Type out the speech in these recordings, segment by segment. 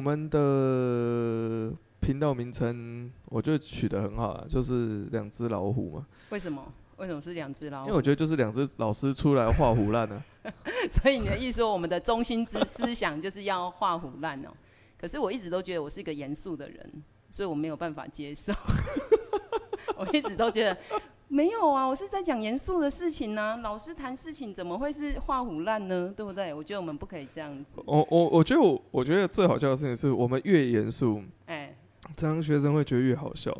我们的频道名称我觉得取得很好啊，就是两只老虎嘛。为什么？为什么是两只老虎？因为我觉得就是两只老师出来画虎烂呢。所以你的意思说，我们的中心之思想就是要画虎烂哦。可是我一直都觉得我是一个严肃的人，所以我没有办法接受。我一直都觉得没有啊，我是在讲严肃的事情呢、啊。老师谈事情怎么会是画虎烂呢？对不对？我觉得我们不可以这样子。我我我觉得我我觉得最好笑的事情是我们越严肃，哎、欸，这样学生会觉得越好笑。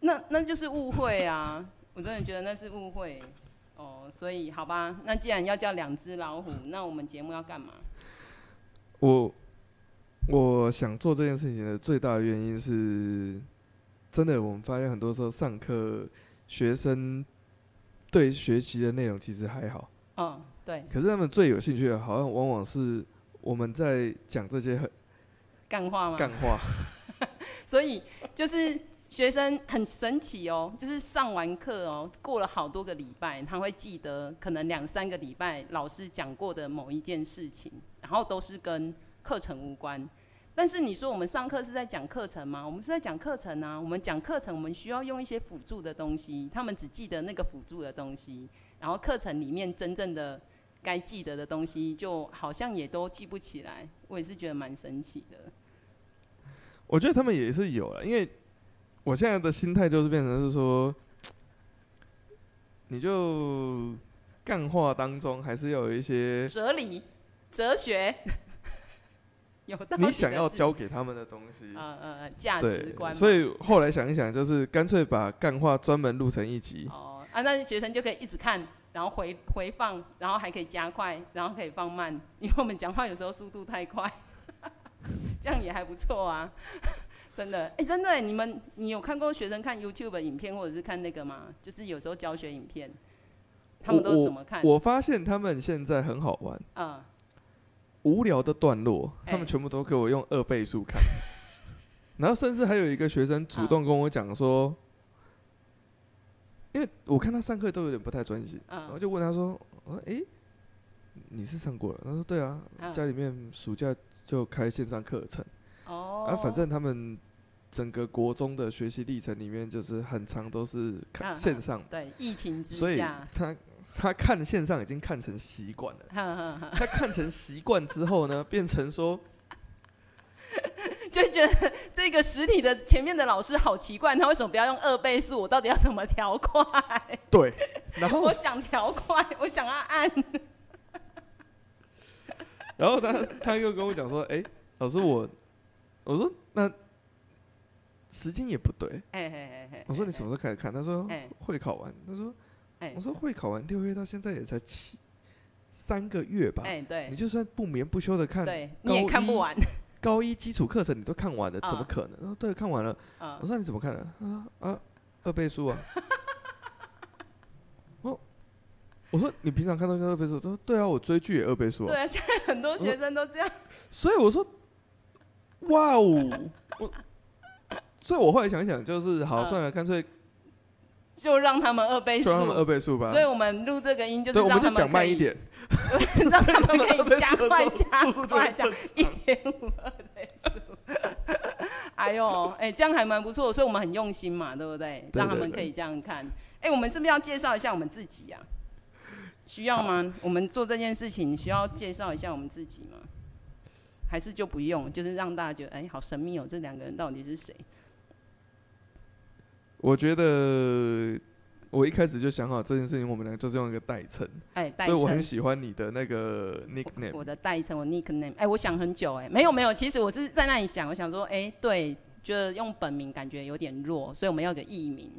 那那就是误会啊！我真的觉得那是误会。哦，所以好吧，那既然要叫两只老虎，那我们节目要干嘛？我。我想做这件事情的最大的原因是，真的，我们发现很多时候上课，学生对学习的内容其实还好。嗯，对。可是他们最有兴趣的，好像往往是我们在讲这些很干话吗？干话。所以就是学生很神奇哦，就是上完课哦，过了好多个礼拜，他会记得可能两三个礼拜老师讲过的某一件事情，然后都是跟。课程无关，但是你说我们上课是在讲课程吗？我们是在讲课程啊。我们讲课程，我们需要用一些辅助的东西。他们只记得那个辅助的东西，然后课程里面真正的该记得的东西，就好像也都记不起来。我也是觉得蛮神奇的。我觉得他们也是有了，因为我现在的心态就是变成是说，你就干话当中还是要有一些哲理、哲学。你想要教给他们的东西，嗯嗯，价值观。所以后来想一想，就是干脆把干话专门录成一集。哦，啊，那学生就可以一直看，然后回回放，然后还可以加快，然后可以放慢，因为我们讲话有时候速度太快，这样也还不错啊。真的，哎、欸，真的，你们你有看过学生看 YouTube 影片或者是看那个吗？就是有时候教学影片，他们都怎么看？我，我发现他们现在很好玩。嗯。无聊的段落，他们全部都给我用二倍速看，欸、然后甚至还有一个学生主动跟我讲说，啊、因为我看他上课都有点不太专心，啊、然后就问他说：“我说，哎、欸，你是上过了？”他说：“对啊，啊家里面暑假就开线上课程，哦，啊，反正他们整个国中的学习历程里面，就是很长都是看线上，对，疫情之下，所以他。”他看线上已经看成习惯了，他看成习惯之后呢，变成说，就觉得这个实体的前面的老师好奇怪，他为什么不要用二倍速？我到底要怎么调快？对，然后 我想调快，我想要按，然后他他又跟我讲说，哎、欸，老师我，我说那时间也不对，我说你什么时候开始看？他说会考完，他说。我说会考完六月到现在也才七三个月吧？哎，对，你就算不眠不休的看，对，你也看不完。高一基础课程你都看完了，怎么可能？对，看完了。我说你怎么看的？啊啊，二倍数啊！哦，我说你平常看东西二倍数？他说对啊，我追剧也二倍数啊。对啊，现在很多学生都这样。所以我说，哇哦，我，所以我后来想想，就是好算了，干脆。就让他们二倍速，二倍速吧。所以我们录这个音就是让他们可以，我们就讲慢一点，让他们可以加快加快这样一点五二倍速。哎呦，哎，这样还蛮不错，所以我们很用心嘛，对不对？让他们可以这样看。哎，我们是不是要介绍一下我们自己呀？需要吗？我们做这件事情需要介绍一下我们自己吗？还是就不用？就是让大家觉得，哎，好神秘哦，这两个人到底是谁？我觉得我一开始就想好这件事情，我们俩就是用一个代称，哎，所以我很喜欢你的那个 nickname。我的代称，我 nickname，哎，我想很久，哎，没有没有，其实我是在那里想，我想说，哎，对，觉得用本名感觉有点弱，所以我们要个艺名，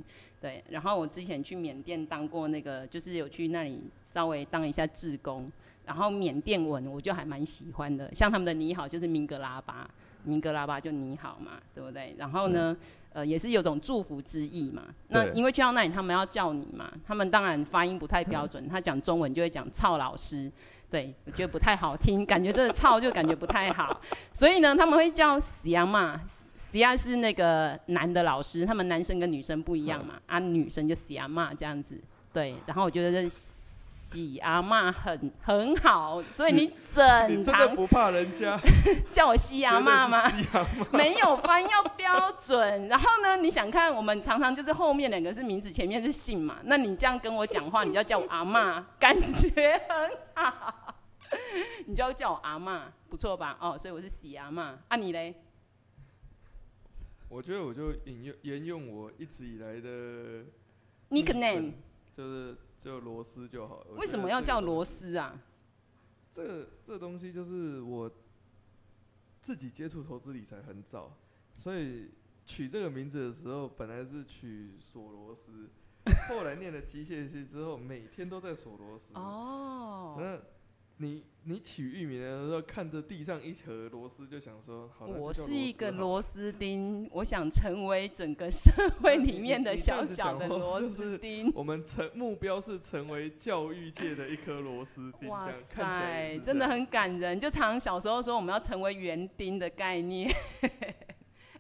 对。然后我之前去缅甸当过那个，就是有去那里稍微当一下志工，然后缅甸文我就还蛮喜欢的，像他们的你好就是明格拉巴，明格拉巴就你好嘛，对不对？然后呢？嗯呃，也是有种祝福之意嘛。那因为去到那里，他们要叫你嘛，他们当然发音不太标准。他讲中文就会讲“操老师”，对，我觉得不太好听，感觉这个“操”就感觉不太好。所以呢，他们会叫“西亚嘛”，西亚是那个男的老师，他们男生跟女生不一样嘛，啊，女生就西亚嘛这样子。对，然后我觉得这喜阿妈很很好，所以你整你真的不怕人家 叫我西阿妈吗？没有发音要标准。然后呢，你想看我们常常就是后面两个是名字，前面是姓嘛？那你这样跟我讲话，你就要叫我阿妈，感觉很好。你就要叫我阿妈，不错吧？哦，所以我是喜阿妈。啊，你嘞？我觉得我就引用沿用我一直以来的 nickname，就是就螺丝就好了。为什么要叫螺丝啊？这个这个东西就是我自己接触投资理财很早，所以取这个名字的时候，本来是取锁螺丝，后来念了机械系之后，每天都在锁螺丝。哦。那你你取玉米的时候，看着地上一盒螺丝，就想说：好，我是一个螺丝钉，我想成为整个社 会里面的小小的螺丝钉。我们成目标是成为教育界的一颗螺丝钉。哇塞，真的很感人。就常小时候说我们要成为园丁的概念。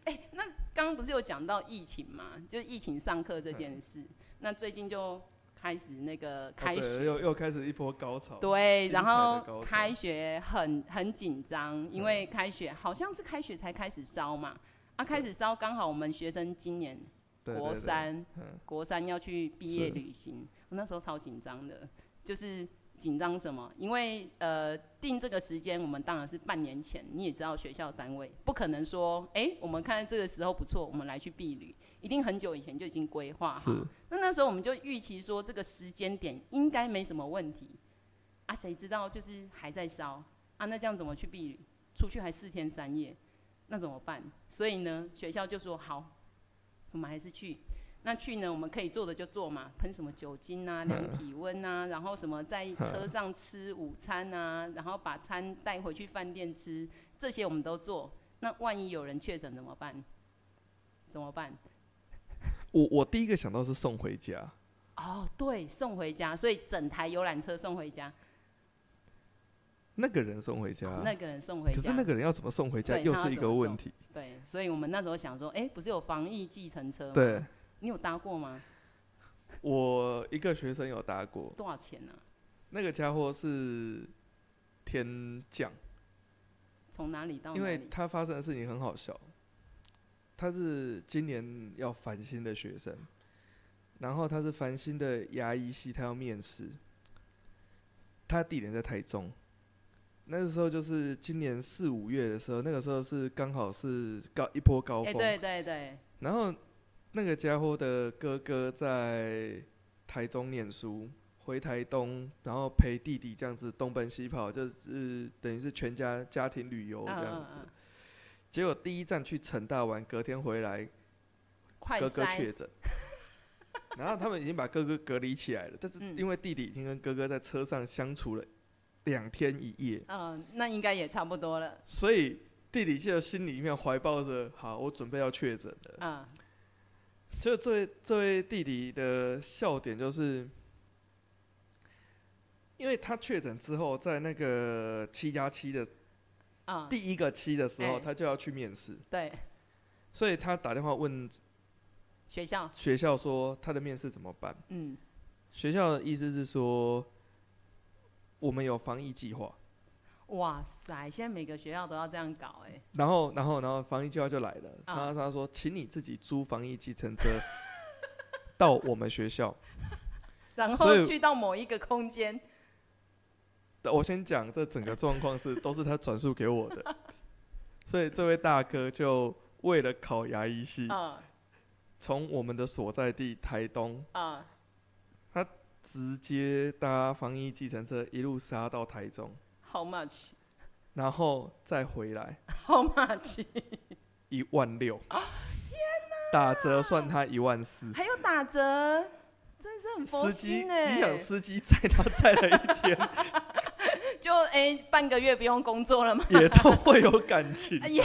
哎、欸，那刚刚不是有讲到疫情嘛？就疫情上课这件事，那最近就。开始那个开学，哦、又又开始一波高潮。对，然后开学很很紧张，因为开学好像是开学才开始烧嘛。啊，开始烧刚好我们学生今年国三，国三要去毕业旅行，我那时候超紧张的，就是。紧张什么？因为呃，定这个时间，我们当然是半年前。你也知道，学校单位不可能说，哎、欸，我们看这个时候不错，我们来去避旅，一定很久以前就已经规划好。那那时候我们就预期说，这个时间点应该没什么问题。啊，谁知道就是还在烧啊？那这样怎么去避雨？出去还四天三夜，那怎么办？所以呢，学校就说好，我们还是去。那去呢？我们可以做的就做嘛，喷什么酒精啊，量体温啊，然后什么在车上吃午餐啊，然后把餐带回去饭店吃，这些我们都做。那万一有人确诊怎么办？怎么办？我我第一个想到是送回家。哦，对，送回家，所以整台游览车送回家。那个人送回家，哦，那个人送回家，可是那个人要怎么送回家，又是一个问题。对，所以我们那时候想说，哎、欸，不是有防疫计程车吗？对。你有搭过吗？我一个学生有搭过。多少钱呢？那个家伙是天降。从哪里到？因为他发生的事情很好笑。他是今年要繁星的学生，然后他是繁星的牙医系，他要面试。他地点在台中。那个时候就是今年四五月的时候，那个时候是刚好是高一波高峰。对对对。然后。那个家伙的哥哥在台中念书，回台东，然后陪弟弟这样子东奔西跑，就是等于是全家家庭旅游这样子。Uh, uh, uh. 结果第一站去成大玩，隔天回来，哥哥确诊。然后他们已经把哥哥隔离起来了，但是因为弟弟已经跟哥哥在车上相处了两天一夜。嗯，uh, 那应该也差不多了。所以弟弟就在心里面怀抱着，好，我准备要确诊了。嗯。Uh. 就这位这位弟弟的笑点，就是因为他确诊之后，在那个七加七的第一个期的时候，他就要去面试。对，所以他打电话问学校，学校说他的面试怎么办？嗯，学校的意思是说，我们有防疫计划。哇塞！现在每个学校都要这样搞哎、欸。然后，然后，然后防疫计划就来了。然后他说：“请你自己租防疫计程车 到我们学校，然后去到某一个空间。”我先讲这整个状况是都是他转述给我的。所以这位大哥就为了考牙医系，从我们的所在地台东，他直接搭防疫计程车一路杀到台中。How much？然后再回来。How much？一万六。天哪！打折算他一万四。还有打折，真是很佛心哎！你想司机载他 载了一天，就哎半个月不用工作了吗？也都会有感情。原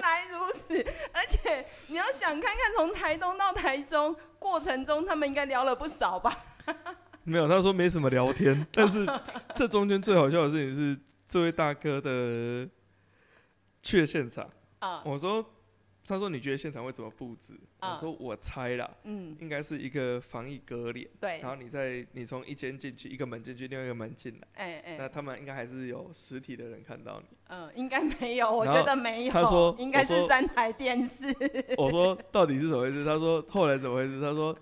来如此，而且你要想看看，从台东到台中过程中，他们应该聊了不少吧？没有，他说没什么聊天，但是这中间最好笑的事情是这位大哥的去了现场啊。我说他说：“你觉得现场会怎么布置？”我说：“我猜啦，嗯，应该是一个防疫隔帘，对，然后你在你从一间进去，一个门进去，另外一个门进来，哎哎，那他们应该还是有实体的人看到你。嗯，应该没有，我觉得没有。他说应该是三台电视。我说到底是怎么回事？他说后来怎么回事？他说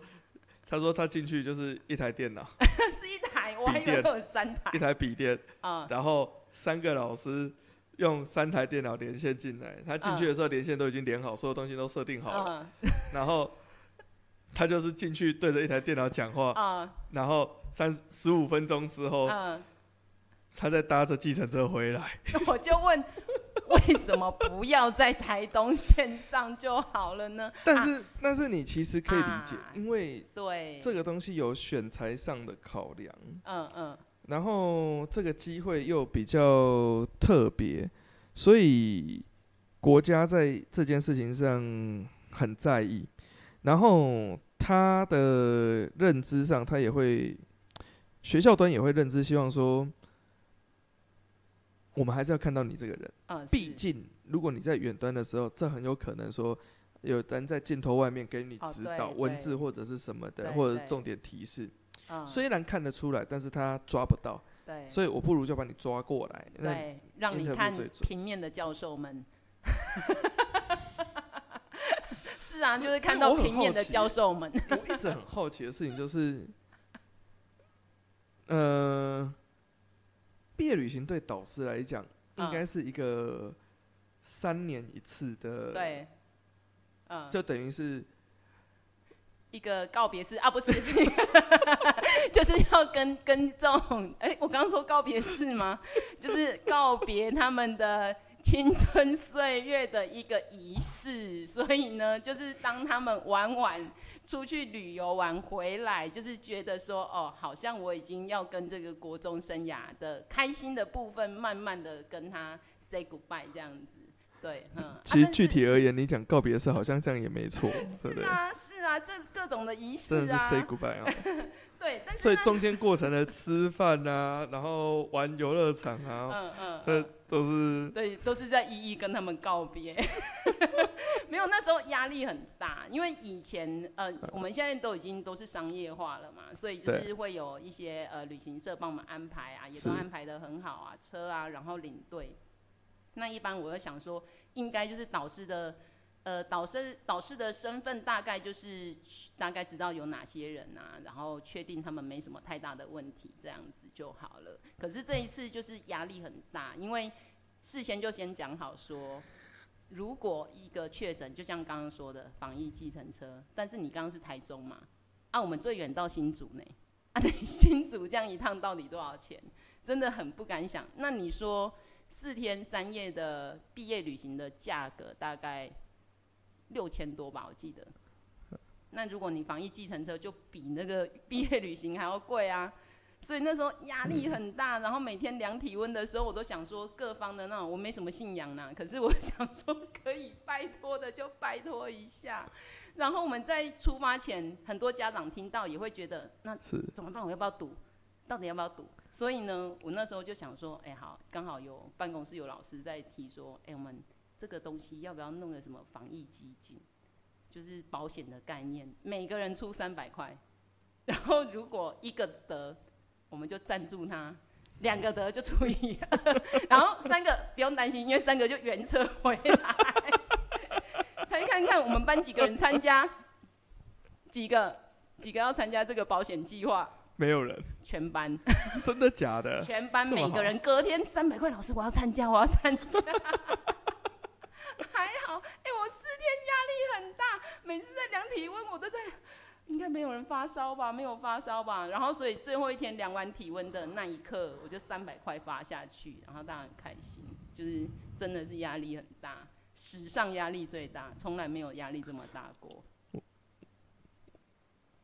他说他进去就是一台电脑，是一台，我还以为有三台，一台笔电，嗯，然后三个老师。”用三台电脑连线进来，他进去的时候连线都已经连好，所有东西都设定好了。然后他就是进去对着一台电脑讲话，然后三十五分钟之后，他再搭着计程车回来。我就问，为什么不要在台东线上就好了呢？但是，但是你其实可以理解，因为对这个东西有选材上的考量。嗯嗯。然后这个机会又比较特别，所以国家在这件事情上很在意。然后他的认知上，他也会学校端也会认知，希望说我们还是要看到你这个人。毕竟如果你在远端的时候，这很有可能说有人在镜头外面给你指导文字或者是什么的，或者是重点提示。虽然看得出来，但是他抓不到，对，所以我不如就把你抓过来，对，让你看平面的教授们，是啊，就是看到平面的教授们。我一直很好奇的事情就是，呃，毕业旅行对导师来讲，应该是一个三年一次的，对，嗯，就等于是。一个告别式啊，不是，就是要跟跟这种，哎、我刚刚说告别式吗？就是告别他们的青春岁月的一个仪式。所以呢，就是当他们玩完出去旅游玩回来，就是觉得说，哦，好像我已经要跟这个国中生涯的开心的部分，慢慢的跟他 say goodbye 这样子。对，嗯，其实具体而言，你讲告别式好像这样也没错，对不对？是啊，是啊，这各种的仪式啊，真的是 say goodbye 啊。对，但是所以中间过程的吃饭啊，然后玩游乐场啊，嗯嗯，这都是对，都是在一一跟他们告别。没有，那时候压力很大，因为以前呃，我们现在都已经都是商业化了嘛，所以就是会有一些呃旅行社帮我们安排啊，也都安排的很好啊，车啊，然后领队。那一般我会想说，应该就是导师的，呃，导师导师的身份大概就是大概知道有哪些人啊，然后确定他们没什么太大的问题，这样子就好了。可是这一次就是压力很大，因为事先就先讲好说，如果一个确诊，就像刚刚说的防疫计程车，但是你刚刚是台中嘛，啊，我们最远到新竹呢，啊，对，新竹这样一趟到底多少钱？真的很不敢想。那你说？四天三夜的毕业旅行的价格大概六千多吧，我记得。那如果你防疫计程车，就比那个 毕业旅行还要贵啊。所以那时候压力很大，然后每天量体温的时候，我都想说各方的那种，我没什么信仰呢，可是我 想说可以拜托的就拜托一下。然后我们在出发前，很多家长听到也会觉得，那怎么办？我要不要赌？到底要不要赌？所以呢，我那时候就想说，哎、好，刚好有办公室有老师在提说，哎、我们这个东西要不要弄个什么防疫基金，就是保险的概念，每个人出三百块，然后如果一个得，我们就赞助他，两个得就出一，然后三个不用担心，因为三个就原车回来，猜看看我们班几个人参加，几个几个要参加这个保险计划。没有人，全班，真的假的？全班每个人隔天三百块，老师我要参加，我要参加。还好，哎、欸，我四天压力很大，每次在量体温，我都在，应该没有人发烧吧？没有发烧吧？然后所以最后一天量完体温的那一刻，我就三百块发下去，然后大家很开心，就是真的是压力很大，史上压力最大，从来没有压力这么大过。我，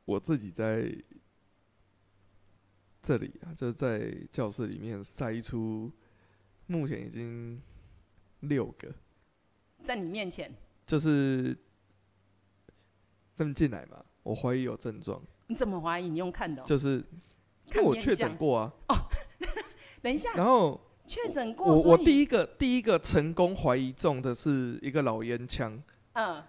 我自己在。这里啊，就是在教室里面塞出，目前已经六个，在你面前，就是他们进来嘛，我怀疑有症状。你怎么怀疑？你用看的？就是，看我确诊过啊。哦，等一下。然后确诊过，我我第一个第一个成功怀疑中的是一个老烟枪。嗯。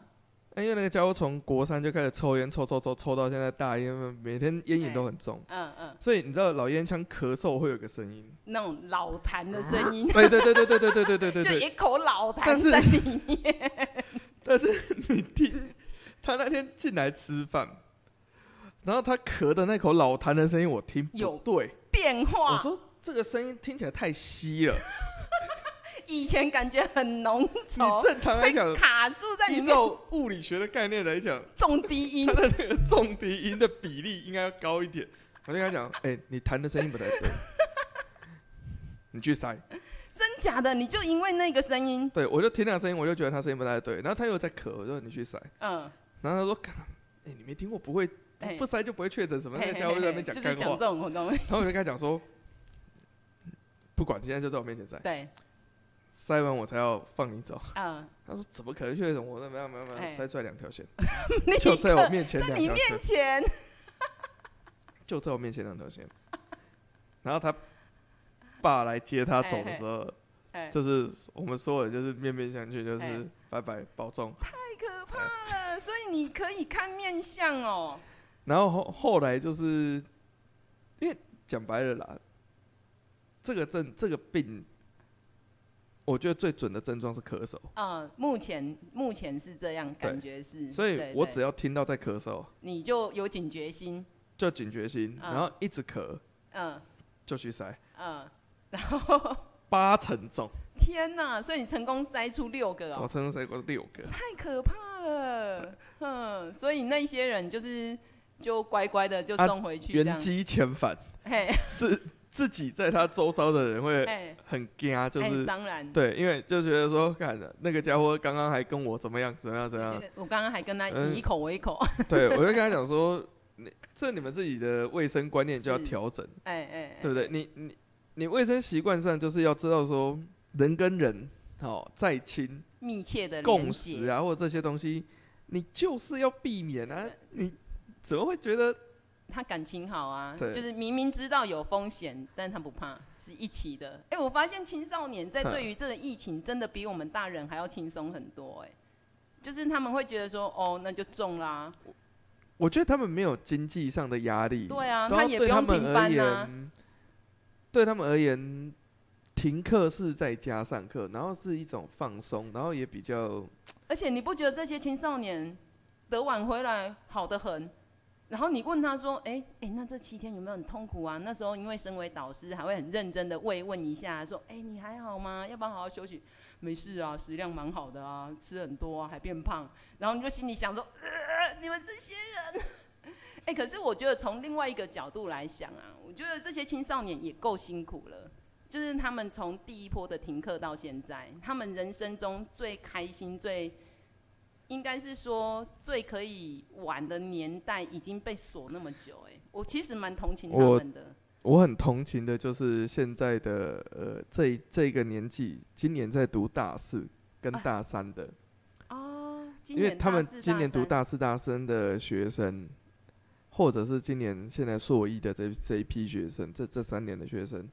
因为那个家伙从国三就开始抽烟，抽抽抽抽到现在大烟，每天烟瘾都很重。嗯嗯。所以你知道老烟枪咳嗽会有个声音，那种老痰的声音。对对对对对对对对对对。就一口老痰在里面。但是你听，他那天进来吃饭，然后他咳的那口老痰的声音，我听有对变化。我说这个声音听起来太稀了。以前感觉很浓稠，正常来讲卡住在里面。依照物理学的概念来讲，重低音，它的那个重低音的比例应该要高一点。我就跟他讲，哎、欸，你弹的声音不太对，你去塞。真假的？你就因为那个声音？对，我就听那个声音，我就觉得他声音不太对。然后他又在咳，我说你去塞。嗯。然后他说，哎、欸，你没听过不会不塞就不会确诊什么？那个家伙在那边讲干话。就是讲这种。然后我就跟他讲说，不管，现在就在我面前塞。对。塞完我才要放你走。嗯，他说怎么可能确诊？我说没有没有没有，塞出来两条线，就在我面前在你面前，就在我面前两条线。然后他爸来接他走的时候，就是我们说的就是面面相觑，就是拜拜保重。太可怕了，所以你可以看面相哦。然后后后来就是，因为讲白了啦，这个症这个病。我觉得最准的症状是咳嗽。嗯，目前目前是这样，感觉是。所以我只要听到在咳嗽，你就有警觉心。就警觉心，然后一直咳，嗯，就去塞，嗯，然后八成中。天哪！所以你成功塞出六个哦。我成功塞过六个。太可怕了，嗯，所以那些人就是就乖乖的就送回去，原机遣返。嘿，是。自己在他周遭的人会很惊，就是当然对，因为就觉得说，看那个家伙刚刚还跟我怎么样，怎么样，怎么样。我刚刚还跟他你一口我一口。对，我就跟他讲说，你这你们自己的卫生观念就要调整，哎哎，对不对？你你你卫生习惯上就是要知道说，人跟人哦再亲密切的共识啊，或者这些东西，你就是要避免啊，你怎么会觉得？他感情好啊，就是明明知道有风险，但他不怕，是一起的。哎、欸，我发现青少年在对于这个疫情，真的比我们大人还要轻松很多。哎，就是他们会觉得说，哦，那就中啦。我觉得他们没有经济上的压力。对啊，他也不用停班啊。对他们而言，停课是在家上课，然后是一种放松，然后也比较。而且你不觉得这些青少年得晚回来好得很？然后你问他说：“哎、欸、哎、那这七天有没有很痛苦啊？”那时候因为身为导师，还会很认真的慰问一下，说：“哎、你还好吗？要不要好好休息？”“没事啊，食量蛮好的啊，吃很多啊，还变胖。”然后你就心里想说：“呃，你们这些人。”哎，可是我觉得从另外一个角度来想啊，我觉得这些青少年也够辛苦了。就是他们从第一波的停课到现在，他们人生中最开心、最……应该是说最可以玩的年代已经被锁那么久，哎，我其实蛮同情他们的。我很同情的就是现在的呃这这个年纪，今年在读大四跟大三的。哦，因为他们今年读大四大三的学生，或者是今年现在硕一的这这一批学生，这这三年的学生，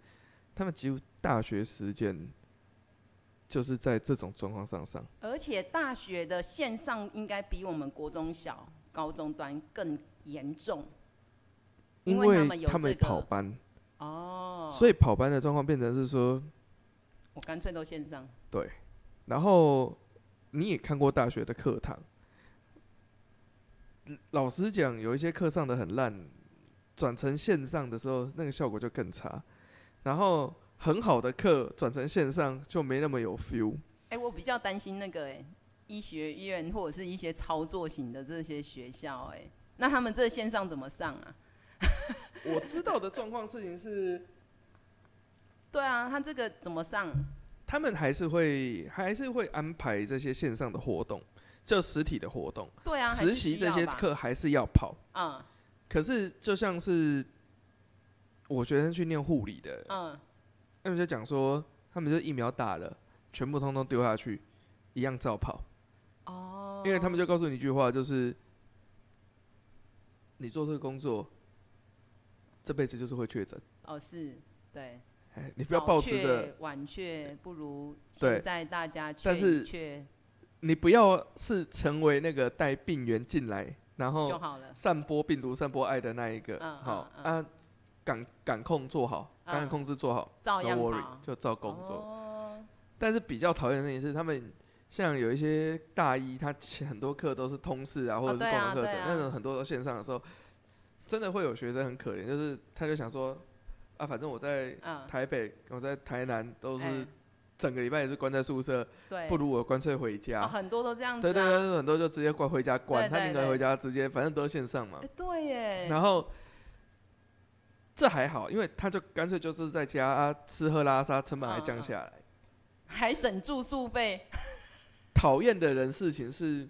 他们几乎大学时间。就是在这种状况上上，而且大学的线上应该比我们国中小、高中端更严重，因为他们跑班。哦，所以跑班的状况变成是说，我干脆都线上。对，然后你也看过大学的课堂，老实讲，有一些课上的很烂，转成线上的时候，那个效果就更差，然后。很好的课转成线上就没那么有 feel。哎、欸，我比较担心那个哎、欸，医学院或者是一些操作型的这些学校哎、欸，那他们这线上怎么上啊？我知道的状况事情是，对啊，他这个怎么上？他们还是会还是会安排这些线上的活动，就实体的活动。对啊，实习这些课还是要跑。嗯。可是就像是我学生去念护理的，嗯。他们就讲说，他们就疫苗打了，全部通通丢下去，一样照跑。哦。因为他们就告诉你一句话，就是你做这个工作，这辈子就是会确诊。哦，是，对。你不要抱持着晚却不如现在大家确。但是，你不要是成为那个带病源进来，然后散播病毒、散播爱的那一个，好啊，感感控做好，感染控制做好，照样 worry, 就照工作。但是比较讨厌的事情是，他们像有一些大一，他很多课都是通识啊，或者是共同课程，那种很多都线上的时候，真的会有学生很可怜，就是他就想说，啊，反正我在台北，我在台南都是。整个礼拜也是关在宿舍，不如我干脆回家。很多都这样子。对对对，很多就直接关回家关，他宁可回家直接，反正都是线上嘛。对耶。然后这还好，因为他就干脆就是在家吃喝拉撒，成本还降下来，还省住宿费。讨厌的人事情是，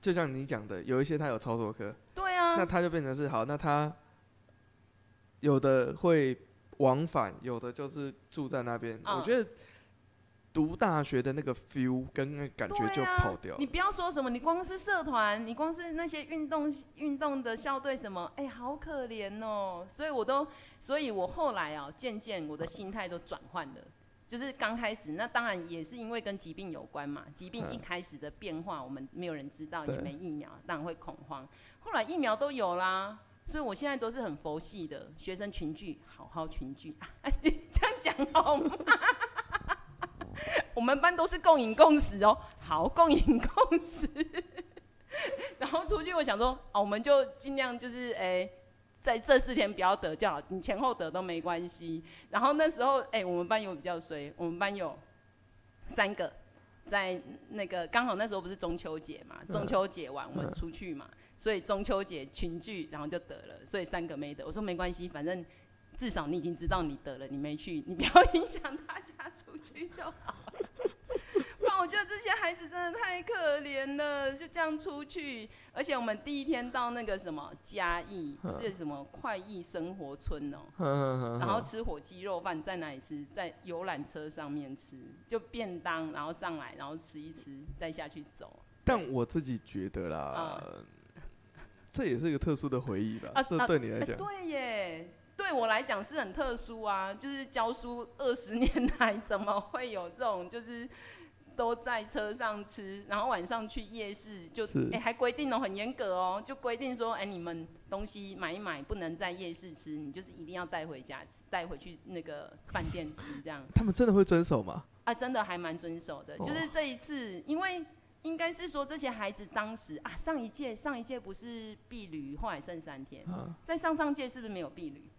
就像你讲的，有一些他有操作课，对啊，那他就变成是好，那他有的会。往返有的就是住在那边，嗯、我觉得读大学的那个 feel 跟那感觉就跑掉了。你不要说什么，你光是社团，你光是那些运动运动的校队什么，哎、欸，好可怜哦。所以我都，所以我后来啊，渐渐我的心态都转换了。就是刚开始，那当然也是因为跟疾病有关嘛。疾病一开始的变化，我们没有人知道，也没疫苗，当然会恐慌。后来疫苗都有啦。所以，我现在都是很佛系的，学生群聚，好好群聚啊。哎，这样讲好吗？我们班都是共饮共食哦，好，共饮共食。然后出去，我想说，哦，我们就尽量就是，哎，在这四天不要得就好，你前后得都没关系。然后那时候，哎，我们班有比较衰，我们班有三个，在那个刚好那时候不是中秋节嘛，中秋节完我们出去嘛。所以中秋节群聚，然后就得了，所以三个没得。我说没关系，反正至少你已经知道你得了，你没去，你不要影响大家出去就好了。不然我觉得这些孩子真的太可怜了，就这样出去。而且我们第一天到那个什么嘉义，不是什么快意生活村哦、喔，然后吃火鸡肉饭，在哪里吃？在游览车上面吃，就便当，然后上来，然后吃一吃，再下去走。但我自己觉得啦。嗯这也是一个特殊的回忆吧？啊，这对你来讲、啊欸，对耶，对我来讲是很特殊啊。就是教书二十年来，怎么会有这种，就是都在车上吃，然后晚上去夜市就，哎、欸，还规定哦，很严格哦，就规定说，哎、欸，你们东西买一买，不能在夜市吃，你就是一定要带回家吃，带回去那个饭店吃，这样。他们真的会遵守吗？啊，真的还蛮遵守的。就是这一次，因为。应该是说这些孩子当时啊，上一届上一届不是避旅，后来剩三天，啊、在上上届是不是没有避旅？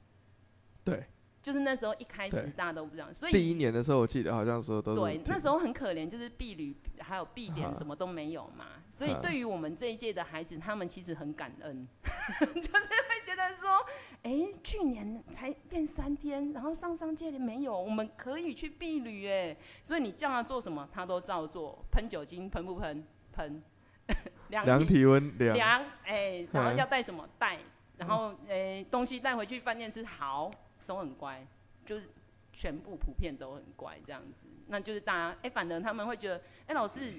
对。就是那时候一开始大家都不这样，所以第一年的时候我记得好像说都对，那时候很可怜，就是避旅还有避点什么都没有嘛，所以对于我们这一届的孩子，他们其实很感恩，就是会觉得说，哎、欸，去年才变三天，然后上上届的没有，我们可以去避旅哎，所以你叫他做什么，他都照做，喷酒精喷不喷？喷，量体。温量，哎，然后要带什么带，然后哎、欸、东西带回去饭店吃好。都很乖，就是全部普遍都很乖这样子，那就是大家哎、欸，反正他们会觉得哎、欸，老师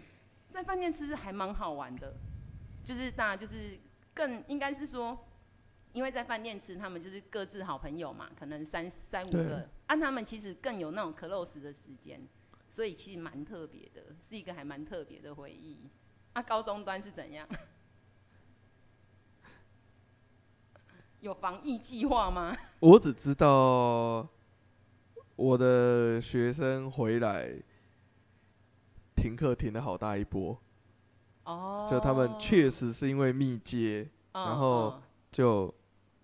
在饭店吃还蛮好玩的，就是大家就是更应该是说，因为在饭店吃，他们就是各自好朋友嘛，可能三三五个，按、啊、他们其实更有那种 close 的时间，所以其实蛮特别的，是一个还蛮特别的回忆。啊，高中端是怎样？有防疫计划吗？我只知道我的学生回来停课停了好大一波。哦，就他们确实是因为密接，然后就。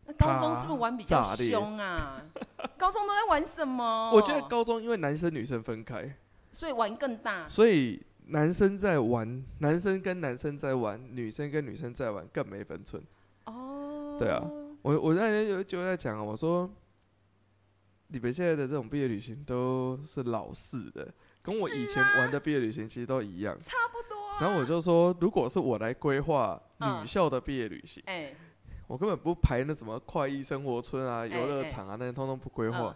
那高中是不是玩比较凶啊？高中都在玩什么？我觉得高中因为男生女生分开，所以玩更大。所以男生在玩，男生跟男生在玩，女生跟女生在玩，更没分寸。哦，对啊。我我那天就就在讲，我说你们现在的这种毕业旅行都是老式的，跟我以前玩的毕业旅行其实都一样，差不多。然后我就说，如果是我来规划女校的毕业旅行，我根本不排那什么快意生活村啊、游乐场啊那些，通通不规划。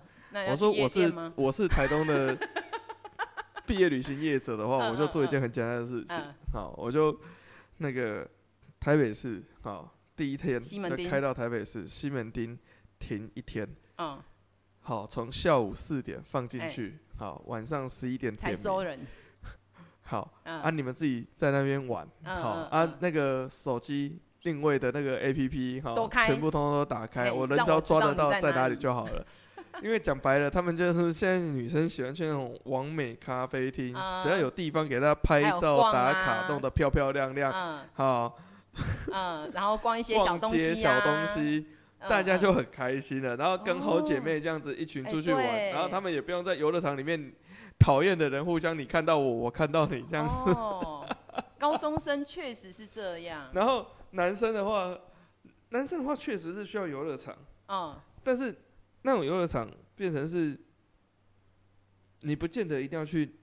我说我是我是台东的 毕业旅行业者的话，我就做一件很简单的事情，好，我就那个台北市好。第一天就开到台北市西门町停一天，嗯，好，从下午四点放进去，好，晚上十一点才收人，好，啊，你们自己在那边玩，好啊，那个手机定位的那个 APP 哈，全部通通都打开，我人只要抓得到在哪里就好了。因为讲白了，他们就是现在女生喜欢去那种完美咖啡厅，只要有地方给她拍照打卡，弄得漂漂亮亮，好，嗯，然后逛一些小东西，小东西，大家就很开心了。然后跟好姐妹这样子一群出去玩，然后他们也不用在游乐场里面讨厌的人互相你看到我，我看到你这样子。哦，高中生确实是这样。然后男生的话，男生的话确实是需要游乐场，嗯，但是。那种游乐场变成是，你不见得一定要去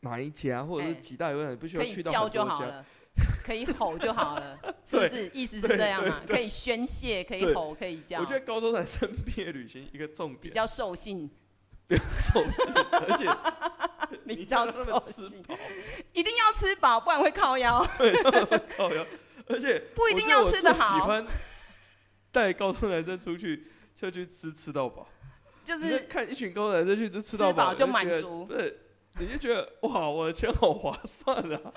哪一家，或者是几大游乐场，不需要去到很多家，可以吼就好了，是不是？意思是这样嘛？可以宣泄，可以吼，可以叫。我觉得高中男生毕业旅行一个重点，比较兽性，比较兽性，而且比较兽性，一定要吃饱，不然会靠腰。对，靠腰，而且不一定要吃的好。喜欢带高中男生出去。就去吃吃到饱，就是看一群高中男生去吃吃到饱就满足，不是？你就觉得哇，我的钱好划算啊！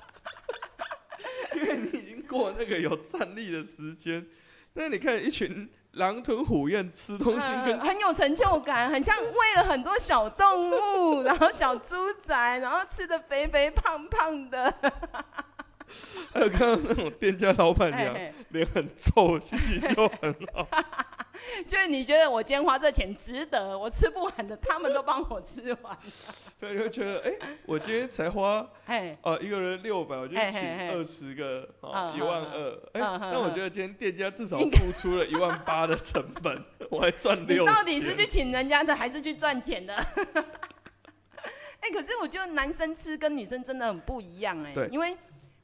因为你已经过那个有站立的时间，那你看一群狼吞虎咽吃东西，跟很有成就感，很像喂了很多小动物，然后小猪仔，然后吃的肥肥胖胖的。还有看到那种店家老板娘脸很臭，心情就很好。就是你觉得我今天花这钱值得？我吃不完的，他们都帮我吃完了。对，你会觉得哎、欸，我今天才花，哎，哦，一个人六百，我就请二十个，哦，一万二。哎，那我觉得今天店家至少付出了一万八的成本，我还赚六。到底是去请人家的，还是去赚钱的？哎，可是我觉得男生吃跟女生真的很不一样，哎，因为。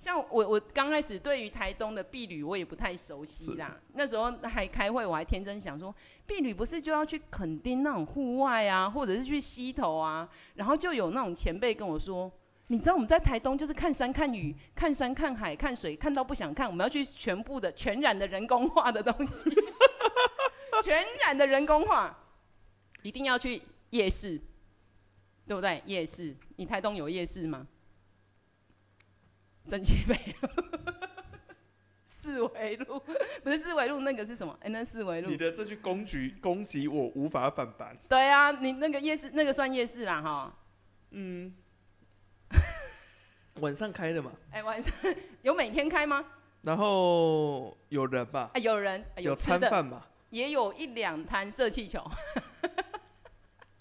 像我，我刚开始对于台东的毕旅，我也不太熟悉啦。那时候还开会，我还天真想说，毕旅不是就要去垦丁那种户外啊，或者是去溪头啊？然后就有那种前辈跟我说，你知道我们在台东就是看山看雨，看山看海看水，看到不想看，我们要去全部的全然的人工化的东西，全然的人工化，一定要去夜市，对不对？夜市，你台东有夜市吗？真奇美，四维路不是四维路，那个是什么？哎、欸，那四维路。你的这句攻击攻击我无法反驳。对啊，你那个夜市，那个算夜市啦，哈。嗯。晚上开的嘛？哎、欸，晚上 有每天开吗？然后有人吧？啊，有人有餐饭吧？也有一两摊射气球。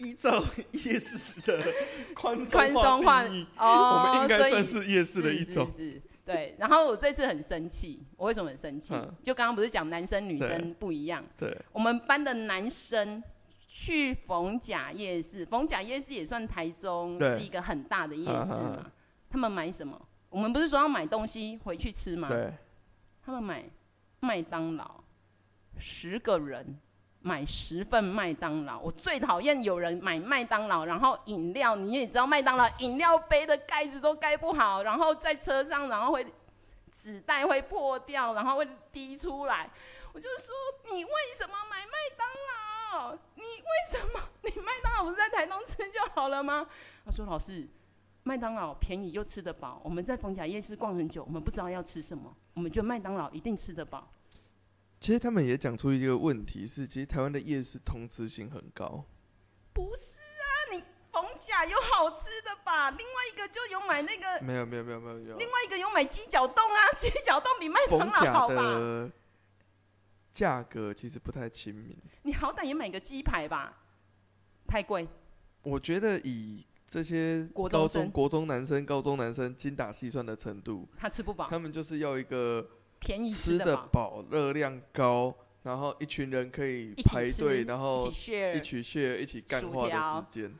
依照夜市的宽宽松化我们应该算是夜市的一种。是，是，是，对。然后我这次很生气，我为什么很生气？嗯、就刚刚不是讲男生女生不一样？对。我们班的男生去逢甲夜市，逢甲夜市也算台中是一个很大的夜市嘛。啊、他们买什么？我们不是说要买东西回去吃吗？对。他们买麦当劳，十个人。买十份麦当劳，我最讨厌有人买麦当劳，然后饮料你也知道，麦当劳饮料杯的盖子都盖不好，然后在车上，然后会纸袋会破掉，然后会滴出来。我就说，你为什么买麦当劳？你为什么？你麦当劳不是在台东吃就好了吗？他说，老师，麦当劳便宜又吃得饱。我们在逢甲夜市逛很久，我们不知道要吃什么，我们觉得麦当劳一定吃得饱。其实他们也讲出一个问题是，其实台湾的夜市同质性很高。不是啊，你逢甲有好吃的吧？另外一个就有买那个，没有没有没有没有。另外一个有买鸡脚冻啊，鸡脚冻比麦当劳好吧？价格其实不太亲民。你好歹也买个鸡排吧，太贵。我觉得以这些高中、国中男生、高中男生精打细算的程度，他吃不饱。他们就是要一个。便宜吃的饱，热量高，然后一群人可以排队，然后一起 share 一起干话的时间。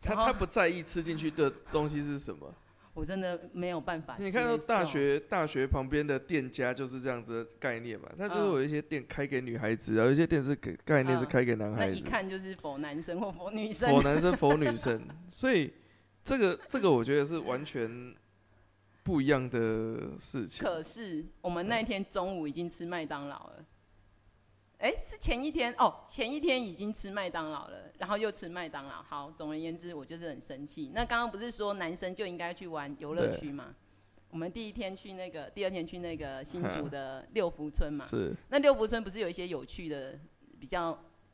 他他不在意吃进去的东西是什么。我真的没有办法。你看到大学大学旁边的店家就是这样子的概念嘛？他就是有一些店开给女孩子，有一些店是给概念是开给男孩子。那一看就是否男生或否女生。否男生否女生，所以这个这个我觉得是完全。不一样的事情。可是我们那天中午已经吃麦当劳了，哎，是前一天哦，前一天已经吃麦当劳了，然后又吃麦当劳。好，总而言之，我就是很生气。那刚刚不是说男生就应该去玩游乐区吗？我们第一天去那个，第二天去那个新竹的六福村嘛。是。那六福村不是有一些有趣的，比较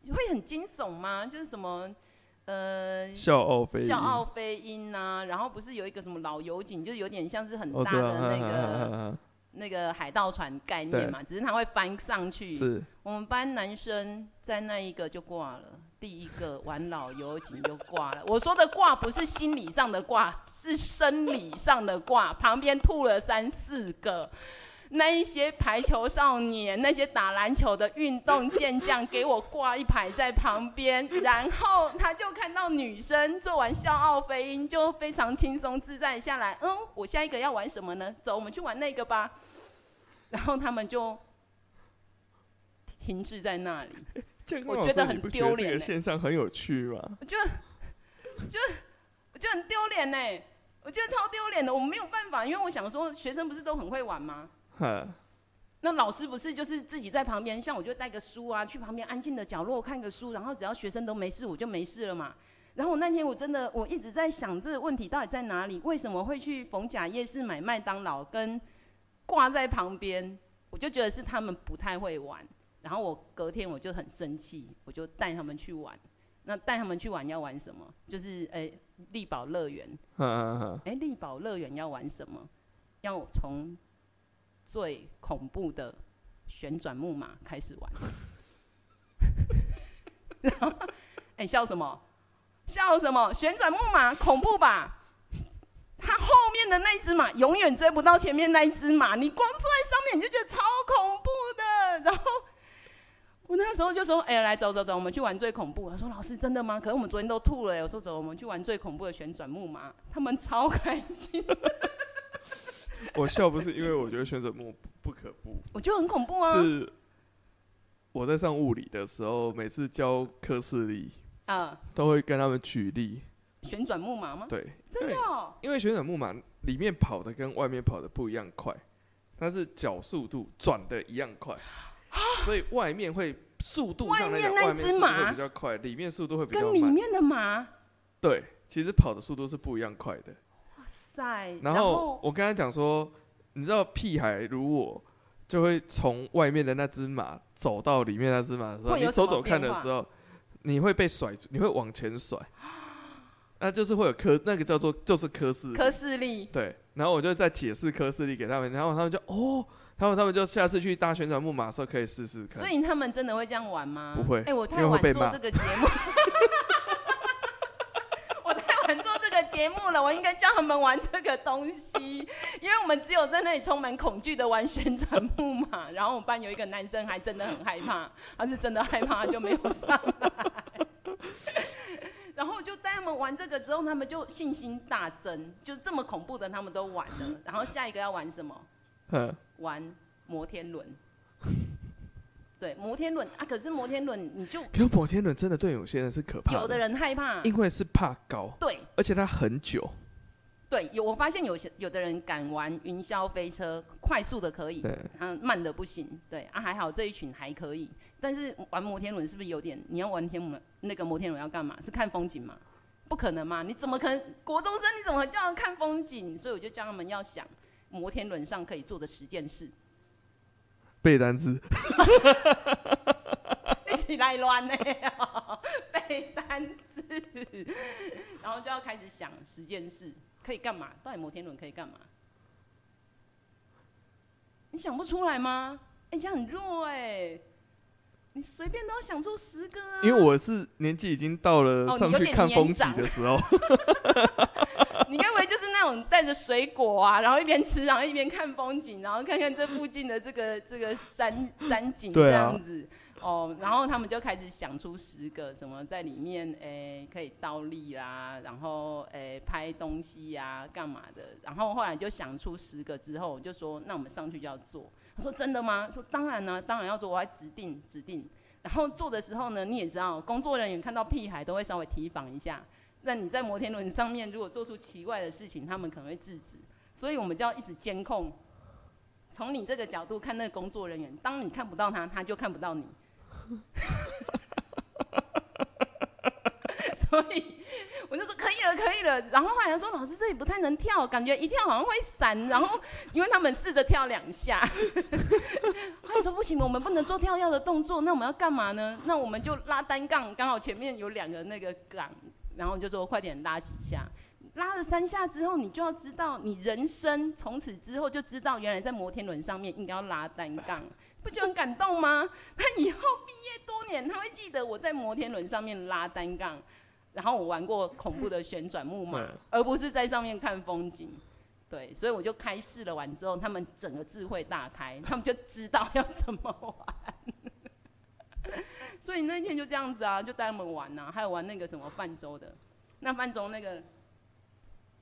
会很惊悚吗？就是什么，呃，笑傲飞笑傲飞鹰呐，然后不是有一个什么老油井，就是有点像是很大的那个。那个海盗船概念嘛，只是他会翻上去。是。我们班男生在那一个就挂了，第一个玩老油井就挂了。我说的挂不是心理上的挂，是生理上的挂。旁边吐了三四个，那一些排球少年，那些打篮球的运动健将，给我挂一排在旁边。然后他就看到女生做完笑傲飞鹰，就非常轻松自在下来。嗯，我下一个要玩什么呢？走，我们去玩那个吧。然后他们就停滞在那里，我觉得很丢脸。这个现象很有趣吗？我觉得，我觉得，我觉得很丢脸呢。我觉得超丢脸的。我没有办法，因为我想说，学生不是都很会玩吗？那老师不是就是自己在旁边，像我就带个书啊，去旁边安静的角落看个书，然后只要学生都没事，我就没事了嘛。然后我那天我真的我一直在想这个问题到底在哪里？为什么会去逢甲夜市买麦当劳跟？挂在旁边，我就觉得是他们不太会玩。然后我隔天我就很生气，我就带他们去玩。那带他们去玩要玩什么？就是诶，丽宝乐园。诶，丽宝乐园要玩什么？要从最恐怖的旋转木马开始玩。然后，诶，笑什么？笑什么？旋转木马恐怖吧？他后面的那只马永远追不到前面那一只马，你光坐在上面你就觉得超恐怖的。然后我那时候就说：“哎、来走走走，我们去玩最恐怖。”他说：“老师真的吗？可是我们昨天都吐了。”我说：“走，我们去玩最恐怖的旋转木马。”他们超开心。我笑不是因为我觉得旋转木不可怖，我觉得很恐怖啊。是我在上物理的时候，每次教科氏力啊，都会跟他们举例。旋转木马吗？对，真的哦。因为旋转木马里面跑的跟外面跑的不一样快，它是角速度转的一样快，所以外面会速度上来讲，外面速度会比较快，里面速度会比较慢。跟里面的马？对，其实跑的速度是不一样快的。哇塞！然后我跟他讲说，你知道屁孩如我，就会从外面的那只马走到里面那只马的时候，你走走看的时候，你会被甩，你会往前甩。那就是会有科，那个叫做就是科视科视力。对，然后我就在解释科视力给他们，然后他们就哦，他们他们就下次去搭旋转木马的时候可以试试看。所以他们真的会这样玩吗？不会。哎、欸，我太晚做这个节目，节目了，我应该叫他们玩这个东西，因为我们只有在那里充满恐惧的玩旋转木马，然后我们班有一个男生还真的很害怕，他是真的害怕就没有上来。然后就带他们玩这个之后，他们就信心大增，就这么恐怖的他们都玩了。然后下一个要玩什么？玩摩天轮。对，摩天轮啊，可是摩天轮你就，可是摩天轮真的对有些人是可怕的，有的人害怕，因为是怕高，对，而且它很久。对，有我发现有些有的人敢玩云霄飞车，快速的可以，嗯，慢的不行。对啊，还好这一群还可以。但是玩摩天轮是不是有点？你要玩天轮那个摩天轮要干嘛？是看风景吗？不可能嘛！你怎么可能国中生？你怎么叫他看风景？所以我就叫他们要想摩天轮上可以做的十件事。背单词。一起来乱呢，背单词，然后就要开始想十件事。可以干嘛？到底摩天轮可以干嘛？你想不出来吗？哎、欸，你这样很弱哎、你随便都要想出十个啊！因为我是年纪已经到了上去看风景的时候。哦、你该不会就是那种带着水果啊，然后一边吃，然后一边看风景，然后看看这附近的这个这个山山景这样子？哦，然后他们就开始想出十个什么在里面，诶、欸，可以倒立啦，然后诶、欸，拍东西呀、啊，干嘛的？然后后来就想出十个之后，我就说，那我们上去就要做。他说真的吗？说当然呢、当然要做，我还指定指定。然后做的时候呢，你也知道，工作人员看到屁孩都会稍微提防一下。那你在摩天轮上面如果做出奇怪的事情，他们可能会制止。所以我们就要一直监控，从你这个角度看那个工作人员，当你看不到他，他就看不到你。所以我就说可以了，可以了。然后后来说老师这里不太能跳，感觉一跳好像会闪。然后因为他们试着跳两下，后来说不行，我们不能做跳跃的动作，那我们要干嘛呢？那我们就拉单杠，刚好前面有两个那个杠，然后就说快点拉几下。拉了三下之后，你就要知道，你人生从此之后就知道，原来在摩天轮上面应该要拉单杠，不就很感动吗？他以后毕业多年，他会记得我在摩天轮上面拉单杠，然后我玩过恐怖的旋转木马，而不是在上面看风景。对，所以我就开试了完之后，他们整个智慧大开，他们就知道要怎么玩。所以那天就这样子啊，就带他们玩呐、啊，还有玩那个什么泛舟的，那泛舟那个。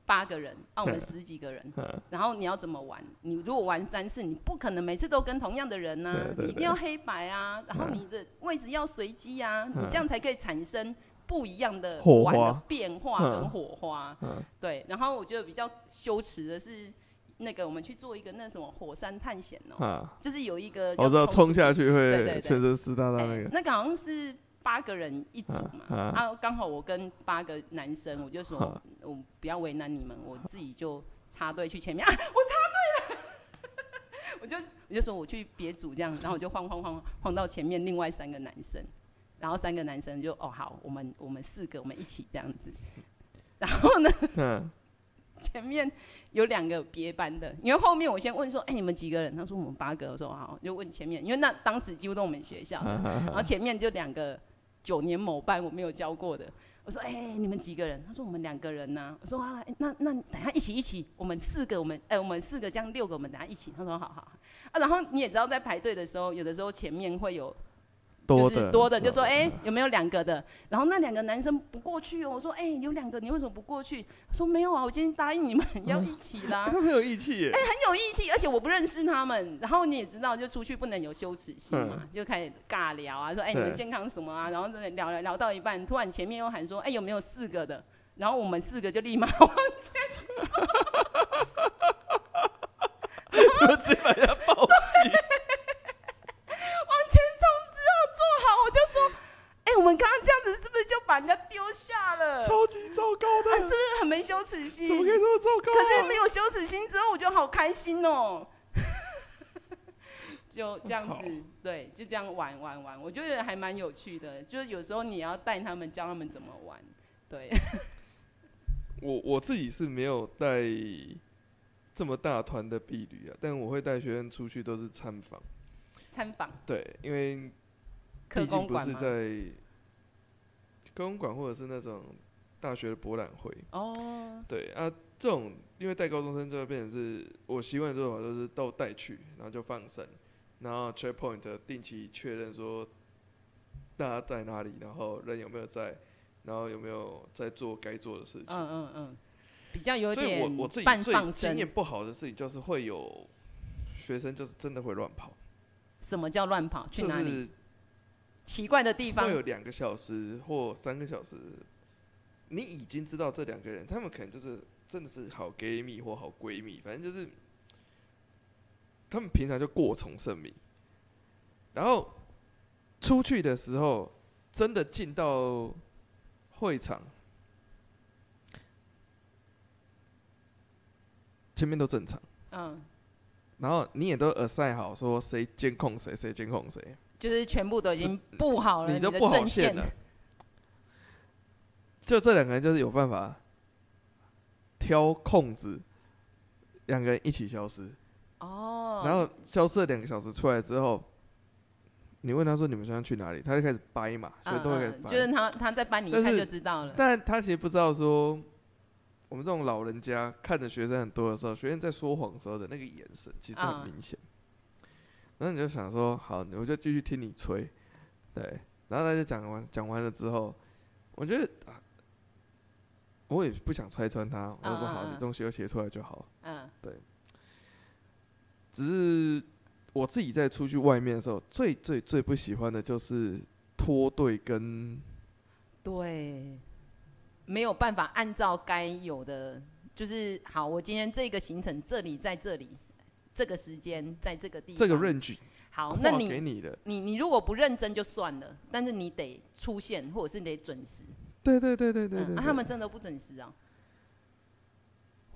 八个人，啊，我们十几个人，然后你要怎么玩？你如果玩三次，你不可能每次都跟同样的人呐、啊，你一定要黑白啊，然后你的位置要随机啊，你这样才可以产生不一样的玩的变化跟火花。对，然后我觉得比较羞耻的是，那个我们去做一个那什么火山探险哦，就是有一个我知道冲下去会全身湿哒哒那个，那个好像是。八个人一组嘛，然后刚好我跟八个男生，我就说，我不要为难你们，我自己就插队去前面。啊，我插队了，我就我就说我去别组这样，然后我就晃晃晃晃到前面另外三个男生，然后三个男生就哦好，我们我们四个我们一起这样子，然后呢，前面有两个别班的，因为后面我先问说，哎、欸、你们几个人？他说我们八个，我说好，就问前面，因为那当时几乎都我们学校的，然后前面就两个。九年某班我没有教过的，我说哎、欸，你们几个人？他说我们两个人呐、啊。我说啊，欸、那那等下一起一起，我们四个，我们哎、欸，我们四个这样六个，我们等下一起。他说好好啊。然后你也知道，在排队的时候，有的时候前面会有。就是多的，就说哎、欸，有没有两个的？然后那两个男生不过去哦。我说哎、欸，有两个，你为什么不过去？他说没有啊，我今天答应你们要一起啦。他很有义气耶。哎，很有义气，而且我不认识他们。然后你也知道，就出去不能有羞耻心嘛，就开始尬聊啊，说哎、欸，你们健康什么啊？然后聊聊聊到一半，突然前面又喊说哎、欸，有没有四个的？然后我们四个就立马往前走。我们直接把人家抱我们刚刚这样子是不是就把人家丢下了？超级糟糕的，是不是很没羞耻心？怎么可以这么糟糕？可是没有羞耻心之后，我就好开心哦。就这样子，对，就这样玩玩玩，我觉得还蛮有趣的。就是有时候你要带他们，教他们怎么玩。对，我我自己是没有带这么大团的婢女啊，但我会带学生出去，都是参访。参访。对，因为毕竟不是在。公馆或者是那种大学的博览会哦，对啊，这种因为带高中生就会变成是我习惯的做法，就是都带去，然后就放生，然后 checkpoint 定期确认说大家在哪里，然后人有没有在，然后有没有在做该做的事情。嗯嗯嗯，比较有点。所以我我自己最经验不好的事情就是会有学生就是真的会乱跑。什么叫乱跑？去哪里？就是奇怪的地方会有两个小时或三个小时，你已经知道这两个人，他们可能就是真的是好闺蜜或好闺蜜，反正就是他们平常就过从甚密，然后出去的时候真的进到会场，前面都正常，嗯，然后你也都 assign 好说谁监控谁，谁监控谁。就是全部都已经布好了，你都不好线了。就这两个人就是有办法挑空子，两个人一起消失。哦。然后消失了两个小时出来之后，你问他说：“你们现在去哪里？”他就开始掰嘛，所以都会开始掰。就是他他在掰，你一看就知道了。但他其实不知道说，我们这种老人家看着学生很多的时候，学生在说谎时候的那个眼神，其实很明显。然后你就想说，好，我就继续听你吹，对。然后他就讲完，讲完了之后，我觉得，啊、我也不想拆穿他，我就说好，你东西都写出来就好。嗯，对。只是我自己在出去外面的时候，最最最不喜欢的就是脱队跟，对，没有办法按照该有的，就是好，我今天这个行程这里在这里。这个时间在这个地方，这个 range 好，那你给你的你，你如果不认真就算了，但是你得出现，或者是你得准时。对对对对对对，啊。他们真的不准时啊？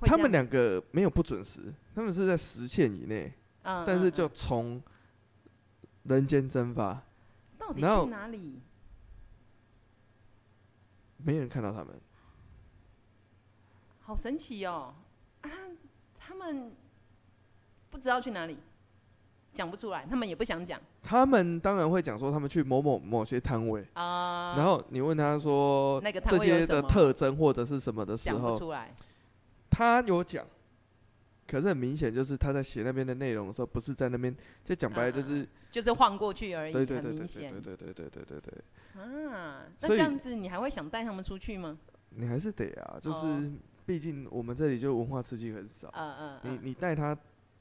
他们两个没有不准时，他们是在时限以内。嗯。但是就从人间蒸发，到底去哪里？没人看到他们。好神奇哦！啊，他们不知道去哪里讲不出来他们也不想讲。他们当然会讲说他们去某某某些摊位啊。然后你问他说这些的特征或者是什么的时候他有讲可是很明显就是他在写那边的内容的时候不是在那边就讲白了就是就是晃过去而已对对对对对对对对对对啊那这样子你还会想带他们出去吗？你还是得啊就是毕竟我们这里就文化刺激很少嗯嗯你你带他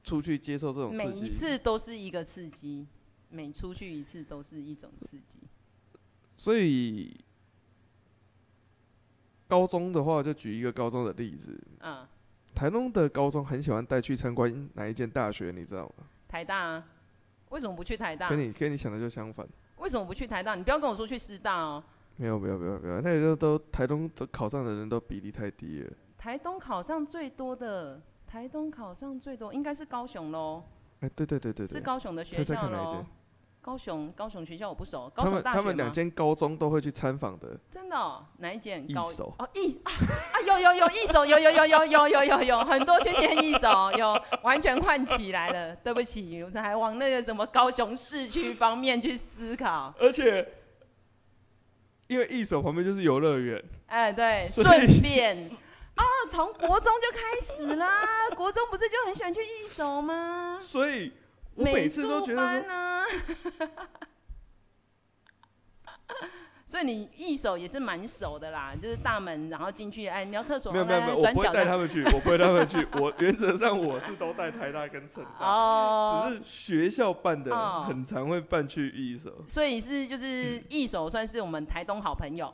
出去接受这种刺激，每一次都是一个刺激，每出去一次都是一种刺激。所以高中的话，就举一个高中的例子。嗯。台东的高中很喜欢带去参观哪一间大学，你知道吗？台大啊。为什么不去台大？跟你跟你想的就相反。为什么不去台大？你不要跟我说去师大哦。没有没有没有没有，那个都台东都考上的人都比例太低了。台东考上最多的，台东考上最多应该是高雄喽。哎，对对对对对，是高雄的学校喽。高雄高雄学校我不熟，高雄大学他们两间高中都会去参访的。真的？哦？哪一间？一手哦，一啊啊有有有一手有有有有有有有有很多去念一手，有完全换起来了。对不起，我还往那个什么高雄市区方面去思考。而且，因为一手旁边就是游乐园。哎，对，顺便。啊，从国中就开始啦！国中不是就很喜欢去一手吗？所以我每次都觉得说，啊、所以你一手也是蛮熟的啦，就是大门，然后进去，哎，你要厕所，没有没有没有，我不会带他们去，我不会带他们去，我原则上我是都带台大跟成大，哦，只是学校办的，很常会办去一手，所以是就是一手算是我们台东好朋友。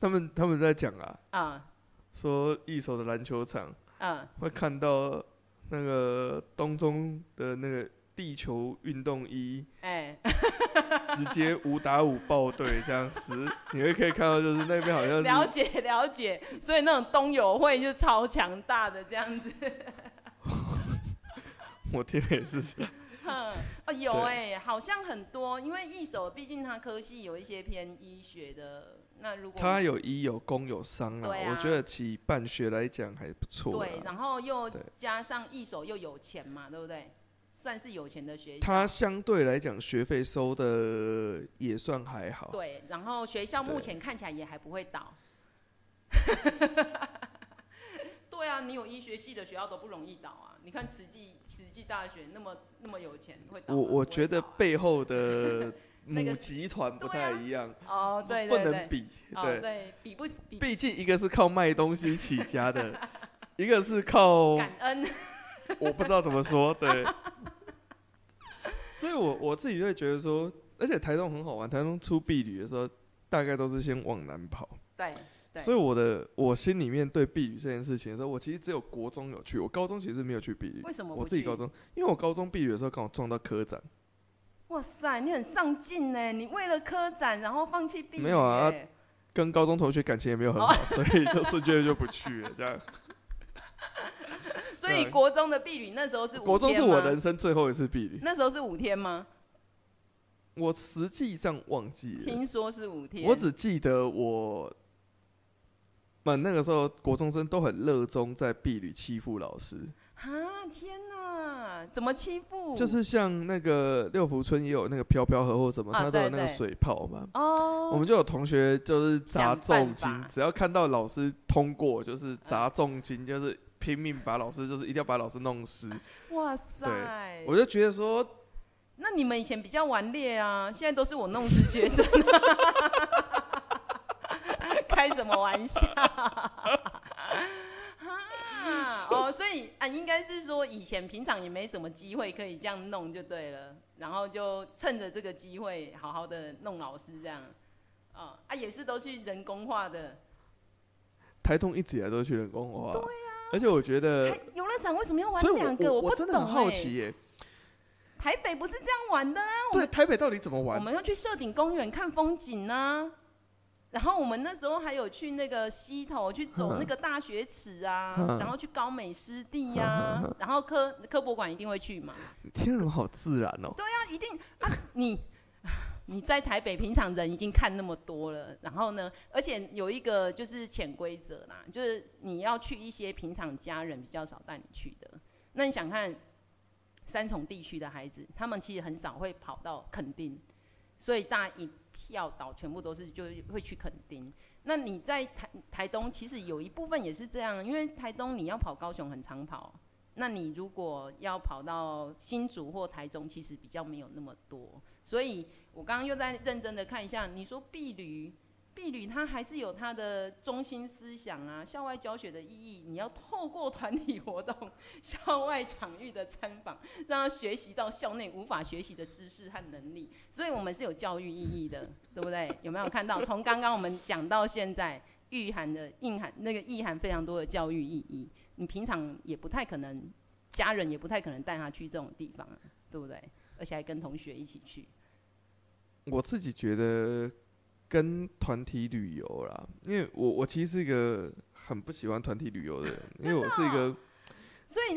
他们他们在讲啊，啊，说一手的篮球场，嗯，会看到那个东中的那个地球运动衣，哎，直接五打五爆队这样子，你会可以看到就是那边好像是了解了解，所以那种东友会就超强大的这样子，我听的也是。嗯，哦，有哎、欸，好像很多，因为一手毕竟它科系有一些偏医学的。那如果他有医有工有商啊，啊我觉得其办学来讲还不错。对，然后又加上一手又有钱嘛，对不对？算是有钱的学校。他相对来讲学费收的也算还好。对，然后学校目前看起来也还不会倒。对啊，你有医学系的学校都不容易倒啊！你看慈济慈济大学那么那么有钱，会倒？我我觉得背后的。母集团不太一样哦，对，不能比，对，比不比？毕竟一个是靠卖东西起家的，一个是靠感恩，我不知道怎么说，对。所以我我自己会觉得说，而且台东很好玩，台东出避旅的时候，大概都是先往南跑，对。所以我的我心里面对避雨这件事情的时候，我其实只有国中有去，我高中其实没有去避雨。为什么？我自己高中，因为我高中避雨的时候刚好撞到科展。哇塞，你很上进呢！你为了科展，然后放弃毕业。没有啊，跟高中同学感情也没有很好，哦、所以就瞬间就不去了，这样。所以国中的避旅那时候是五天？国中是我人生最后一次避旅。那时候是五天吗？我实际上忘记了。听说是五天。我只记得我们那个时候国中生都很热衷在避旅欺负老师。啊天哪！怎么欺负？就是像那个六福村也有那个飘飘河或什么，它、啊、都有那个水泡嘛。哦，我们就有同学就是砸重金，只要看到老师通过，就是砸重金，就是拼命把老师，就是一定要把老师弄湿。哇塞！对，我就觉得说，那你们以前比较顽劣啊，现在都是我弄湿学生，开什么玩笑？哦，所以啊，应该是说以前平常也没什么机会可以这样弄就对了，然后就趁着这个机会好好的弄老师这样，啊啊也是都去人工化的。台东一直以来都去人工化。对呀、啊。而且我觉得，游乐场为什么要玩两个？我，我，我真的很好奇耶。台北不是这样玩的啊。对，台北到底怎么玩？我们要去社顶公园看风景呢、啊。然后我们那时候还有去那个溪头去走那个 大学池啊，嗯、然后去高美湿地呀、啊，嗯、然后科科博馆一定会去嘛。天哪，好自然哦。对啊，一定啊！你 你在台北，平常人已经看那么多了，然后呢，而且有一个就是潜规则啦，就是你要去一些平常家人比较少带你去的。那你想看三重地区的孩子，他们其实很少会跑到垦丁，所以大一。要岛全部都是就会去垦丁，那你在台台东其实有一部分也是这样，因为台东你要跑高雄很长跑，那你如果要跑到新竹或台中，其实比较没有那么多，所以我刚刚又在认真的看一下，你说碧旅。婢女她还是有她的中心思想啊，校外教学的意义，你要透过团体活动、校外场域的参访，让他学习到校内无法学习的知识和能力，所以我们是有教育意义的，对不对？有没有看到？从刚刚我们讲到现在，蕴含的、蕴含那个意涵非常多的教育意义，你平常也不太可能，家人也不太可能带他去这种地方啊，对不对？而且还跟同学一起去。我自己觉得。跟团体旅游啦，因为我我其实是一个很不喜欢团体旅游的人，因为我是一个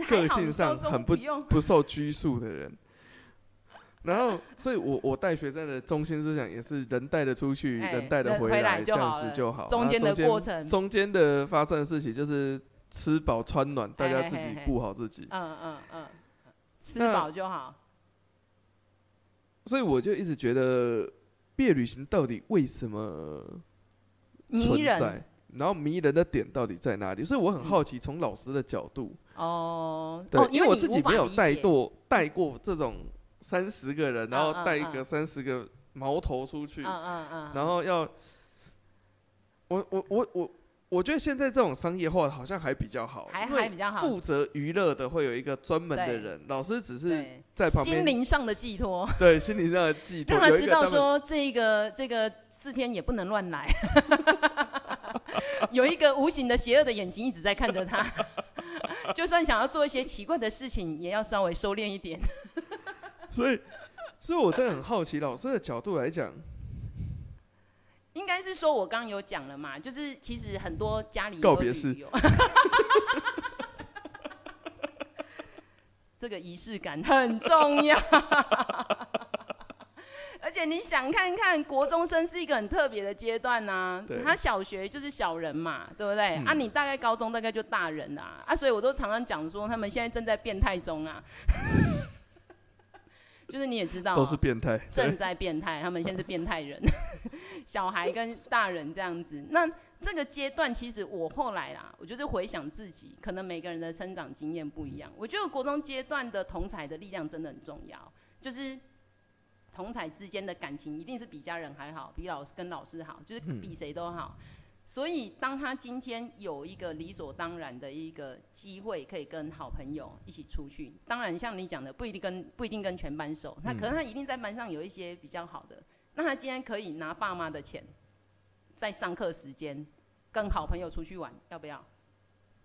个性上很不不受拘束的人。然后，所以我我带学生的中心思想也是人带的出去，人带的回来，这样子就好。中间的过程，中间的发生的事情就是吃饱穿暖，大家自己顾好自己。嗯嗯嗯，吃饱就好。所以我就一直觉得。毕业旅行到底为什么存在？然后迷人的点到底在哪里？所以我很好奇，从老师的角度。哦，对，因为我自己没有带过带过这种三十个人，然后带一个三十个毛头出去，然后要我我我我。我觉得现在这种商业化好像还比较好，还还比较好。负责娱乐的会有一个专门的人，老师只是在旁边。心灵上的寄托。对，心灵上的寄托。让他知道说，这个这个四天也不能乱来，有一个无形的邪恶的眼睛一直在看着他，就算想要做一些奇怪的事情，也要稍微收敛一点。所以，所以我真的很好奇，老师的角度来讲。应该是说，我刚刚有讲了嘛，就是其实很多家里告别式，这个仪式感很重要。而且你想看看，国中生是一个很特别的阶段呐，他小学就是小人嘛，对不对？啊，你大概高中大概就大人啦，啊，所以我都常常讲说，他们现在正在变态中啊。就是你也知道，都是变态，正在变态，他们现在是变态人，小孩跟大人这样子。那这个阶段，其实我后来啦，我就是回想自己，可能每个人的成长经验不一样。我觉得国中阶段的同才的力量真的很重要，就是同才之间的感情一定是比家人还好，比老师跟老师好，就是比谁都好。嗯所以，当他今天有一个理所当然的一个机会，可以跟好朋友一起出去。当然，像你讲的，不一定跟不一定跟全班熟，那可能他一定在班上有一些比较好的。那他今天可以拿爸妈的钱，在上课时间跟好朋友出去玩，要不要？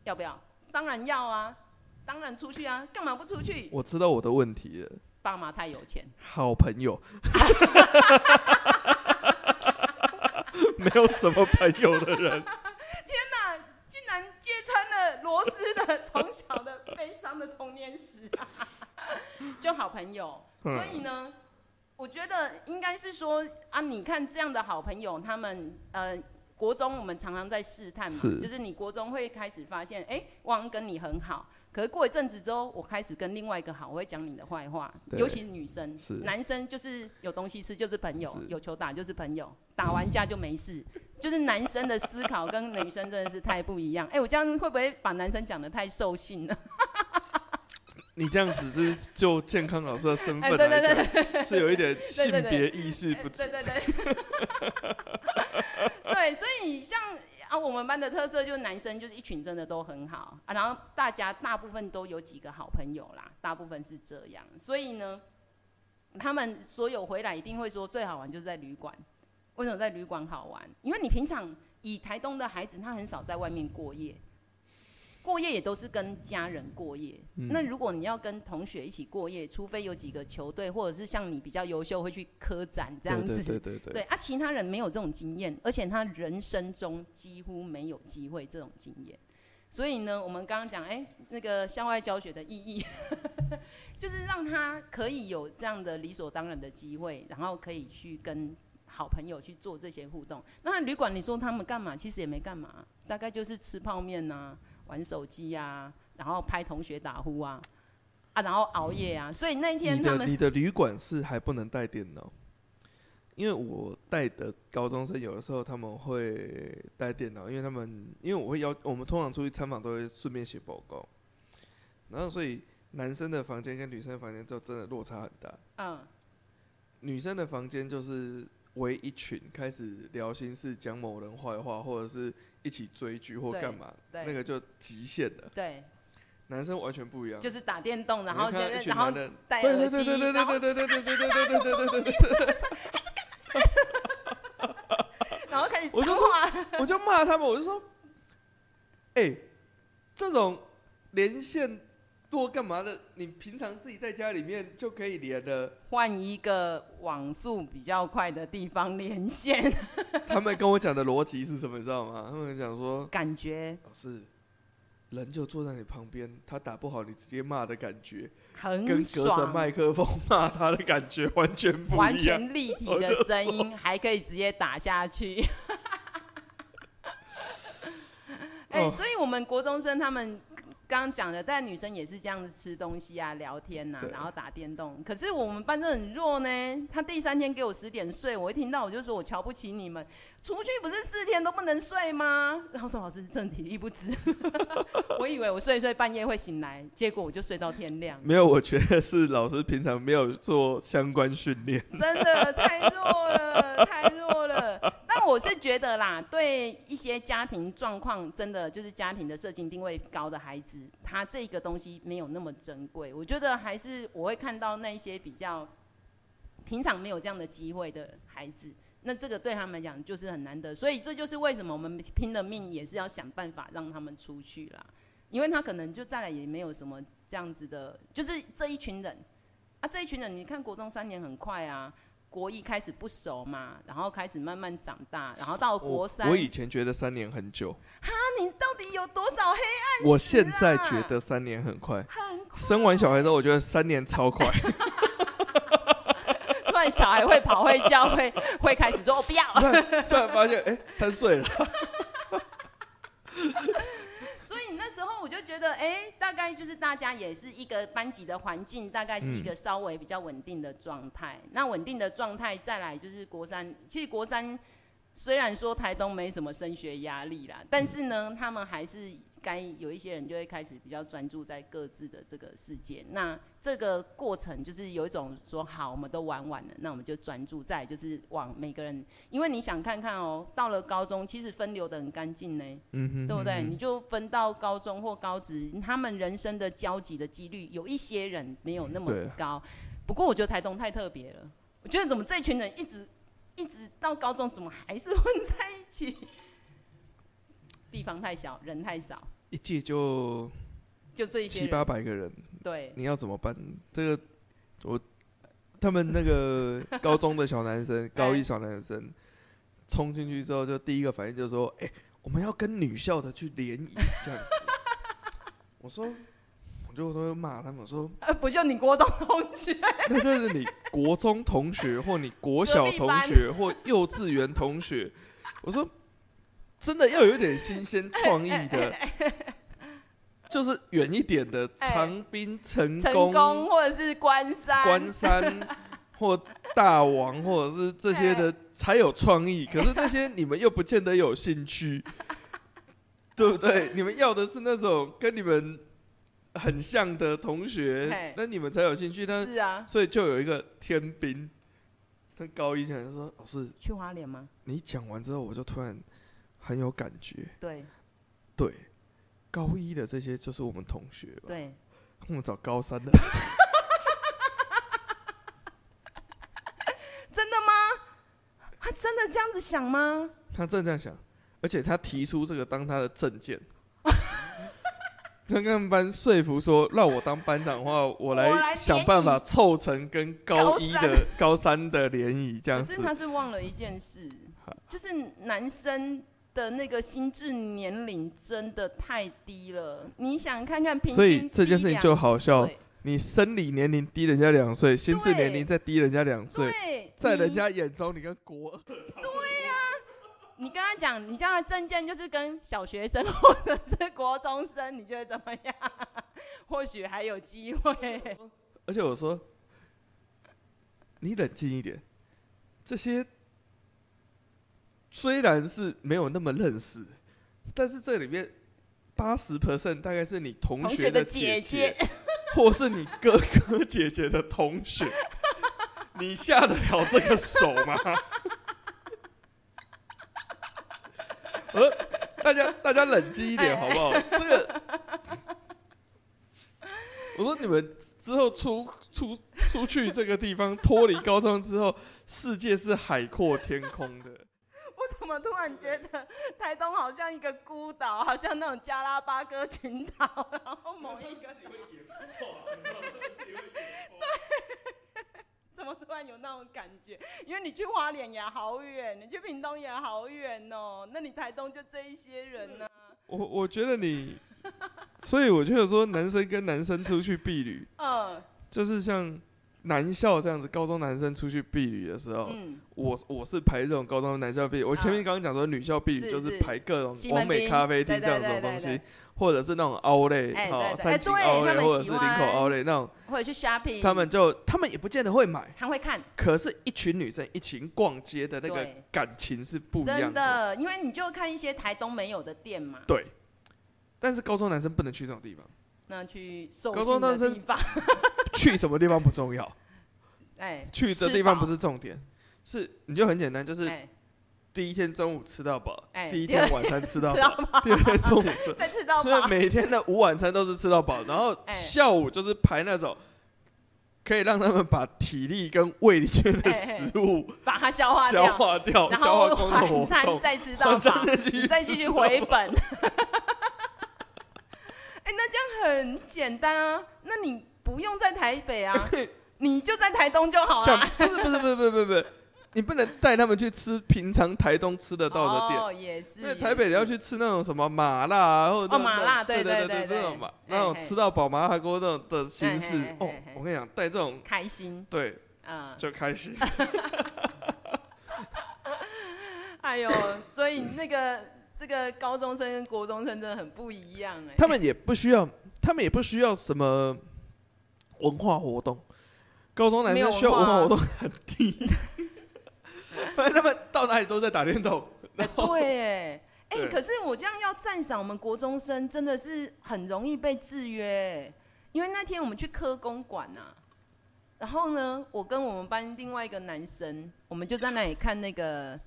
要不要？当然要啊，当然出去啊，干嘛不出去？我知道我的问题了。爸妈太有钱。好朋友。没有什么朋友的人，天哪，竟然揭穿了罗斯的从小的悲伤的童年史啊！就好朋友，所以呢，我觉得应该是说啊，你看这样的好朋友，他们呃，国中我们常常在试探嘛，是就是你国中会开始发现，哎，我好像跟你很好。可是过一阵子之后，我开始跟另外一个好，我会讲你的坏话，尤其是女生，男生就是有东西吃就是朋友，有球打就是朋友，打完架就没事。就是男生的思考跟女生真的是太不一样。哎、欸，我这样会不会把男生讲的太兽性了？你这样子是就健康老师的身份来讲，是有一点性别意识不足。对对对，对，所以像。啊，我们班的特色就是男生就是一群真的都很好啊，然后大家大部分都有几个好朋友啦，大部分是这样，所以呢，他们所有回来一定会说最好玩就是在旅馆。为什么在旅馆好玩？因为你平常以台东的孩子，他很少在外面过夜。过夜也都是跟家人过夜。嗯、那如果你要跟同学一起过夜，除非有几个球队，或者是像你比较优秀会去科展这样子，对对对对，啊，其他人没有这种经验，而且他人生中几乎没有机会这种经验。所以呢，我们刚刚讲，哎、欸，那个校外教学的意义，就是让他可以有这样的理所当然的机会，然后可以去跟好朋友去做这些互动。那旅馆，你说他们干嘛？其实也没干嘛，大概就是吃泡面呐、啊，玩手机啊，然后拍同学打呼啊，啊，然后熬夜啊。所以那一天他们，你的旅馆是还不能带电脑。因为我带的高中生有的时候他们会带电脑，因为他们因为我会要我们通常出去参访都会顺便写报告，然后所以男生的房间跟女生的房间就真的落差很大。嗯，女生的房间就是围一群开始聊心事、讲某人坏话，或者是一起追剧或干嘛，那个就极限了。对，男生完全不一样，就是打电动，然后现在然后戴耳机，然后对对对对对对对对对对对对对。然后开始，我就说，我就骂他们，我就说，哎、欸，这种连线多干嘛的？你平常自己在家里面就可以连的，换一个网速比较快的地方连线。他们跟我讲的逻辑是什么？你知道吗？他们讲说，感觉是。人就坐在你旁边，他打不好，你直接骂的感觉，很跟隔着麦克风骂他的感觉完全不一样。完全立体的声音，还可以直接打下去。哎、欸，所以我们国中生他们。刚刚讲的，但女生也是这样子吃东西啊、聊天呐、啊，然后打电动。可是我们班真的很弱呢。他第三天给我十点睡，我一听到我就说我瞧不起你们。出去不是四天都不能睡吗？然后说老师真体力不支。我以为我睡一睡半夜会醒来，结果我就睡到天亮。没有，我觉得是老师平常没有做相关训练。真的太弱了，太弱了。我是觉得啦，对一些家庭状况真的就是家庭的社经定位高的孩子，他这个东西没有那么珍贵。我觉得还是我会看到那些比较平常没有这样的机会的孩子，那这个对他们来讲就是很难得。所以这就是为什么我们拼了命也是要想办法让他们出去啦，因为他可能就再来也没有什么这样子的，就是这一群人啊，这一群人，你看国中三年很快啊。国一开始不熟嘛，然后开始慢慢长大，然后到国三。我，我以前觉得三年很久。哈，你到底有多少黑暗、啊？我现在觉得三年很快。很快。生完小孩之后，我觉得三年超快。突然小孩会跑会叫会会开始说我不要。突然发现哎、欸，三岁了。时候我就觉得，哎、大概就是大家也是一个班级的环境，大概是一个稍微比较稳定的状态。那稳定的状态再来就是国三，其实国三虽然说台东没什么升学压力啦，但是呢，他们还是。该有一些人就会开始比较专注在各自的这个世界，那这个过程就是有一种说好，我们都玩完了，那我们就专注在就是往每个人，因为你想看看哦，到了高中其实分流的很干净呢，嗯哼，对不对？你就分到高中或高职，他们人生的交集的几率有一些人没有那么高，不过我觉得台东太特别了，我觉得怎么这群人一直一直到高中怎么还是混在一起？地方太小，人太少，一届就就这一七八百个人，对，你要怎么办？这个我他们那个高中的小男生，高一小男生冲进去之后，就第一个反应就是说：“哎、欸，我们要跟女校的去联谊。”这样子，我说，我就会骂他们说：“呃，不就你国中同学？那就是你国中同学，或你国小同学，或幼稚园同学。”我说。真的要有一点新鲜创意的，就是远一点的长滨、成功，或者是关山、关山 或大王，或者是这些的才有创意。可是那些你们又不见得有兴趣，对不对？你们要的是那种跟你们很像的同学，那你们才有兴趣。但是啊，所以就有一个天兵，他高一讲就说：“老师，去花莲吗？”你讲完之后，我就突然。很有感觉，对，对，高一的这些就是我们同学，对，我们找高三的，真的吗？他真的这样子想吗？他真的这样想，而且他提出这个当他的政见，跟他们班说服说，让我当班长的话，我来想办法凑成跟高一的高三。的联谊这样子。可是他是忘了一件事，就是男生的那个心智年龄真的太低了。你想看看平均，所以这件事情就好笑。你生理年龄低人家两岁，心智年龄再低人家两岁，在人家眼中你跟国二。对呀、啊，你跟他讲，你叫他证件就是跟小学生或者是国中生，你觉得怎么样？或许还有机会。而且我说，你冷静一点，这些虽然是没有那么认识，但是这里面八十 percent 大概是你同学的姐姐。或是你哥哥姐姐的同学，你下得了这个手吗？呃，大家大家冷静一点好不好？这个，我说你们之后出出出去这个地方，脱离高中之后，世界是海阔天空的。我 怎么突然觉得台东好像一个孤岛，好像那种加拉巴哥群岛，然后某一个对，怎么突然有那种感觉？因为你去花莲也好远，你去屏东也好远哦。那你台东就这一些人呢、啊？我我觉得你，所以我就说男生跟男生出去避旅，嗯，就是像。男校这样子，高中男生出去避旅的时候，嗯、我我是排这种高中男校避旅。我前面刚刚讲说女校避旅就是排各种完美咖啡厅这样子的东西，或者是那种好三井 Outlet 或者是领口 Outlet 那种，或者去 shopping。他们就他们也不见得会买，他会看。可是，一群女生一起逛街的那个感情是不一样的。真的，因为你就看一些台东没有的店嘛。对。但是高中男生不能去这种地方。那去高中男生 去什么地方不重要，哎，去的地方不是重点，是你就很简单，就是第一天中午吃到饱，第一天晚餐吃到饱，第二天中午吃，再吃到饱，所以每天的午晚餐都是吃到饱，然后下午就是排那种可以让他们把体力跟胃里面的食物把它消化消化掉，然后晚餐再吃到饱，再继续回本。那这样很简单啊，那你不用在台北啊，你就在台东就好了。不是不是不是不是不是，你不能带他们去吃平常台东吃得到的店。哦，也是。因为台北你要去吃那种什么麻辣啊，或者哦麻辣，对对对对，那种嘛，那种吃到饱麻辣锅那种的形式。哦，我跟你讲，带这种开心。对，嗯，就开心。哎呦，所以那个。这个高中生跟国中生真的很不一样哎。他们也不需要，他们也不需要什么文化活动。高中男生需要文化活动很低，他们到哪里都在打电动。对哎，哎，可是我这样要赞赏我们国中生，真的是很容易被制约。因为那天我们去科公馆呐，然后呢，我跟我们班另外一个男生，我们就在那里看那个。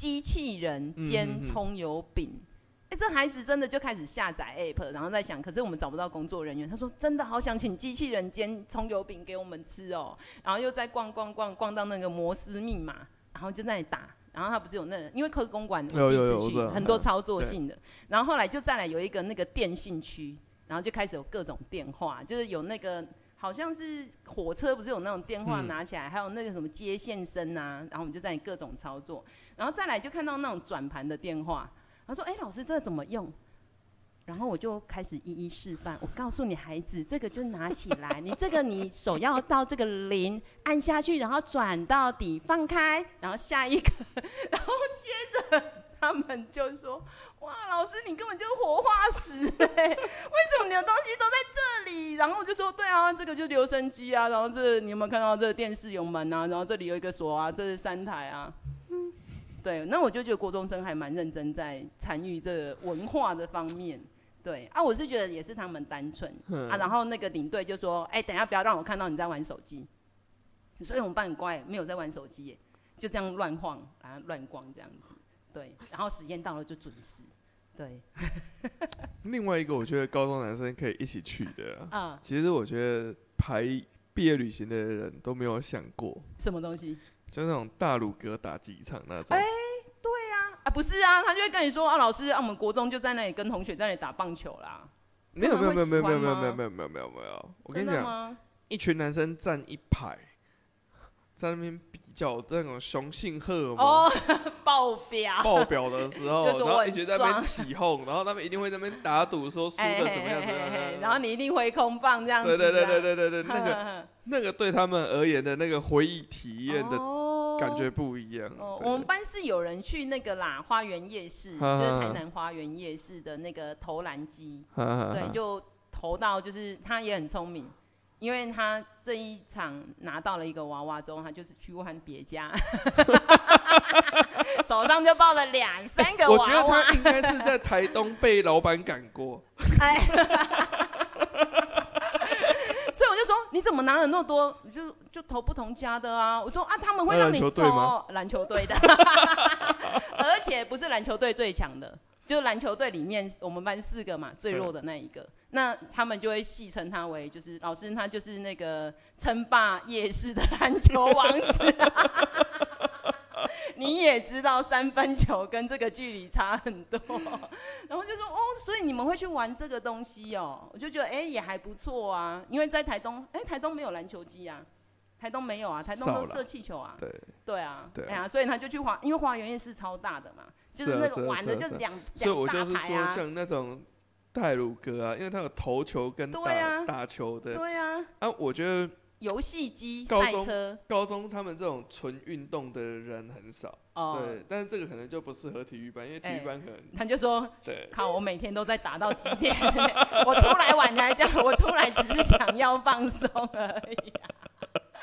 机器人煎葱油饼，哎、欸，这孩子真的就开始下载 app，然后在想，可是我们找不到工作人员。他说，真的好想请机器人煎葱油饼给我们吃哦。然后又在逛逛逛逛到那个摩斯密码，然后就在那里打。然后他不是有那个，因为科公馆有有有很多操作性的。然后后来就再来有一个那个电信区，然后就开始有各种电话，就是有那个。好像是火车，不是有那种电话拿起来，嗯、还有那个什么接线生啊，然后我们就在各种操作，然后再来就看到那种转盘的电话，他说：“哎、老师这怎么用？”然后我就开始一一示范。我告诉你，孩子，这个就拿起来，你这个你手要到这个零按下去，然后转到底放开，然后下一个，然后接着。他们就说：“哇，老师你根本就是活化石！为什么你的东西都在这里？”然后我就说：“对啊，这个就留声机啊。然后这你有没有看到这个电视有门啊？然后这里有一个锁啊，这是三台啊。嗯，对。那我就觉得国中生还蛮认真在参与这个文化的方面。对啊，我是觉得也是他们单纯啊。然后那个领队就说：‘哎，等一下不要让我看到你在玩手机。’所以我们班很乖，没有在玩手机耶，就这样乱晃啊，乱逛这样子。”对，然后时间到了就准时。对。另外一个，我觉得高中男生可以一起去的。啊。其实我觉得排毕业旅行的人都没有想过。什么东西？就那种大鲁哥打机场那种。哎，对呀，啊不是啊，他就会跟你说啊，老师啊，我们国中就在那里跟同学在那里打棒球啦。没有没有没有没有没有没有没有没有没有没有没有，我跟你讲，一群男生站一排，在那边比较那种雄性荷尔蒙 爆表。爆表的时候，然后一直在那边起哄，然后他们一定会在那边打赌说输的怎么样怎么样，然后你一定挥空棒这样子，对对对对对对对，那个那个对他们而言的那个回忆体验的。感觉不一样。哦，我们班是有人去那个啦，花园夜市，就是台南花园夜市的那个投篮机，对，就投到，就是他也很聪明，因为他这一场拿到了一个娃娃之后，他就是去换别家，手上就抱了两三个娃娃。我觉得他应该是在台东被老板赶过。所以我就说，你怎么拿了那么多？就就投不同家的啊！我说啊，他们会让你投篮球队的，而且不是篮球队最强的，就篮球队里面我们班四个嘛，最弱的那一个，那他们就会戏称他为就是老师，他就是那个称霸夜市的篮球王子。你也知道三分球跟这个距离差很多，然后就说哦，所以你们会去玩这个东西哦，我就觉得哎、欸、也还不错啊，因为在台东，哎、欸、台东没有篮球机啊，台东没有啊，台东都射气球啊，对。对啊，对啊，所以他就去花，因为花园夜是超大的嘛，就是那个玩的就两两大排啊，像那种泰鲁哥啊，因为他有投球跟打打球的，对啊，啊我觉得。游戏机、赛车，高中他们这种纯运动的人很少，哦、对，但是这个可能就不适合体育班，因为体育班可能、欸、他就说，对，靠，我每天都在打到几点？我出来玩来讲，我出来只是想要放松而已、啊，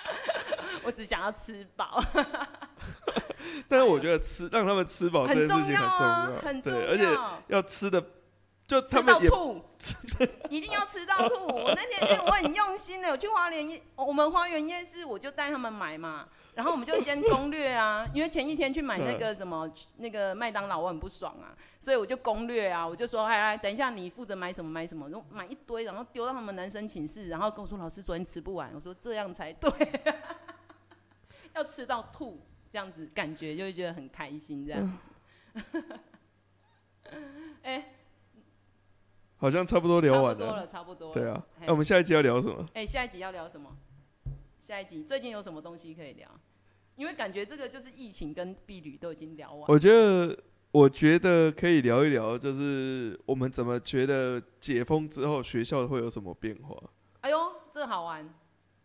我只想要吃饱。但是我觉得吃让他们吃饱这件事情很重要，啊、很重要，对，而且要吃的。就吃到吐，一定要吃到吐。我那天因为我很用心的，我去花莲夜，我们花园夜市，我就带他们买嘛。然后我们就先攻略啊，因为前一天去买那个什么那个麦当劳，我很不爽啊，所以我就攻略啊，我就说，哎来，等一下你负责买什么买什么，然后买一堆，然后丢到他们男生寝室，然后跟我说老师昨天吃不完，我说这样才对，要吃到吐，这样子感觉就会觉得很开心，这样子。哎、欸。好像差不多聊完了，差不多了，差不多了。对啊，那我们下一集要聊什么？哎，下一集要聊什么？下一集最近有什么东西可以聊？因为感觉这个就是疫情跟避旅都已经聊完。我觉得，我觉得可以聊一聊，就是我们怎么觉得解封之后学校会有什么变化？哎呦，这好玩，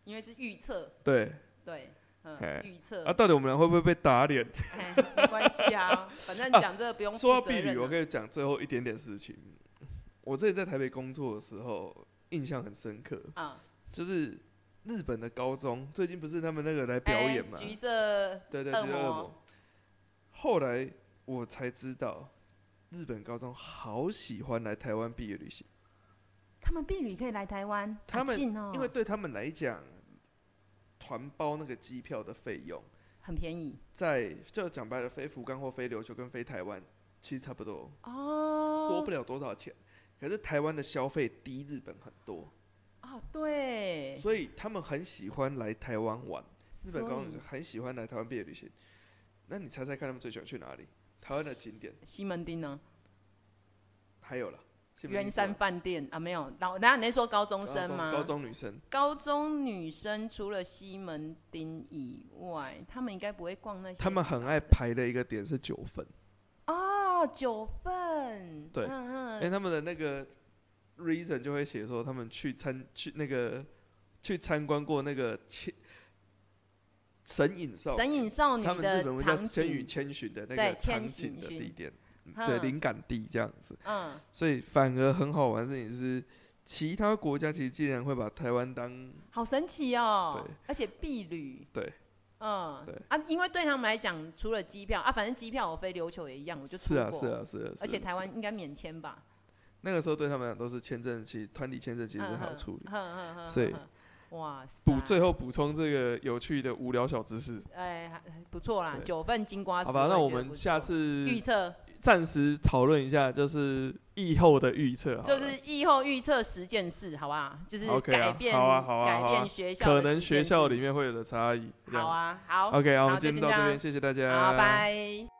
因为是预测。对对，嗯，预测。啊，到底我们俩会不会被打脸？没关系啊，反正讲这个不用。说到避旅，我可以讲最后一点点事情。我这里在台北工作的时候，印象很深刻。啊，就是日本的高中最近不是他们那个来表演嘛？橘色，对对对，恶魔。后来我才知道，日本高中好喜欢来台湾毕业旅行。他们毕旅可以来台湾？他们因为对他们来讲，团包那个机票的费用很便宜，在就讲白了，飞福冈或飞琉球跟飞台湾其实差不多哦，多不了多少钱。可是台湾的消费低日本很多，哦，对，所以他们很喜欢来台湾玩。日本高中生很喜欢来台湾毕业旅行。那你猜猜看，他们最喜欢去哪里？台湾的景点？西门町呢？还有了，圆山饭店啊，没有。然后，等下你说高中生吗？高中女生。高中女生除了西门町以外，他们应该不会逛那些。他们很爱排的一个点是九份。九份，对，因为他们的那个 reason 就会写说，他们去参去那个去参观过那个千神隐少神隐少女的他们日本文叫千与千寻的那个场景的地点，对，灵感地这样子。嗯，所以反而很好玩的事情是，其他国家其实竟然会把台湾当好神奇哦，对，而且避旅，对。嗯，对啊，因为对他们来讲，除了机票啊，反正机票我飞琉球也一样，我就。是啊，是啊，是啊。而且台湾应该免签吧？那个时候对他们来讲都是签证，其实团体签证其实是好处理。所以，哇塞！补最后补充这个有趣的无聊小知识。哎，不错啦，九份金瓜石。好吧，那我们下次预测。暂时讨论一下，就是疫后的预测，就是疫后预测十件事，好不好？就是改变，改变学校，可能学校里面会有的差异。好啊，好。OK，我们今天到这边，谢谢大家，拜拜。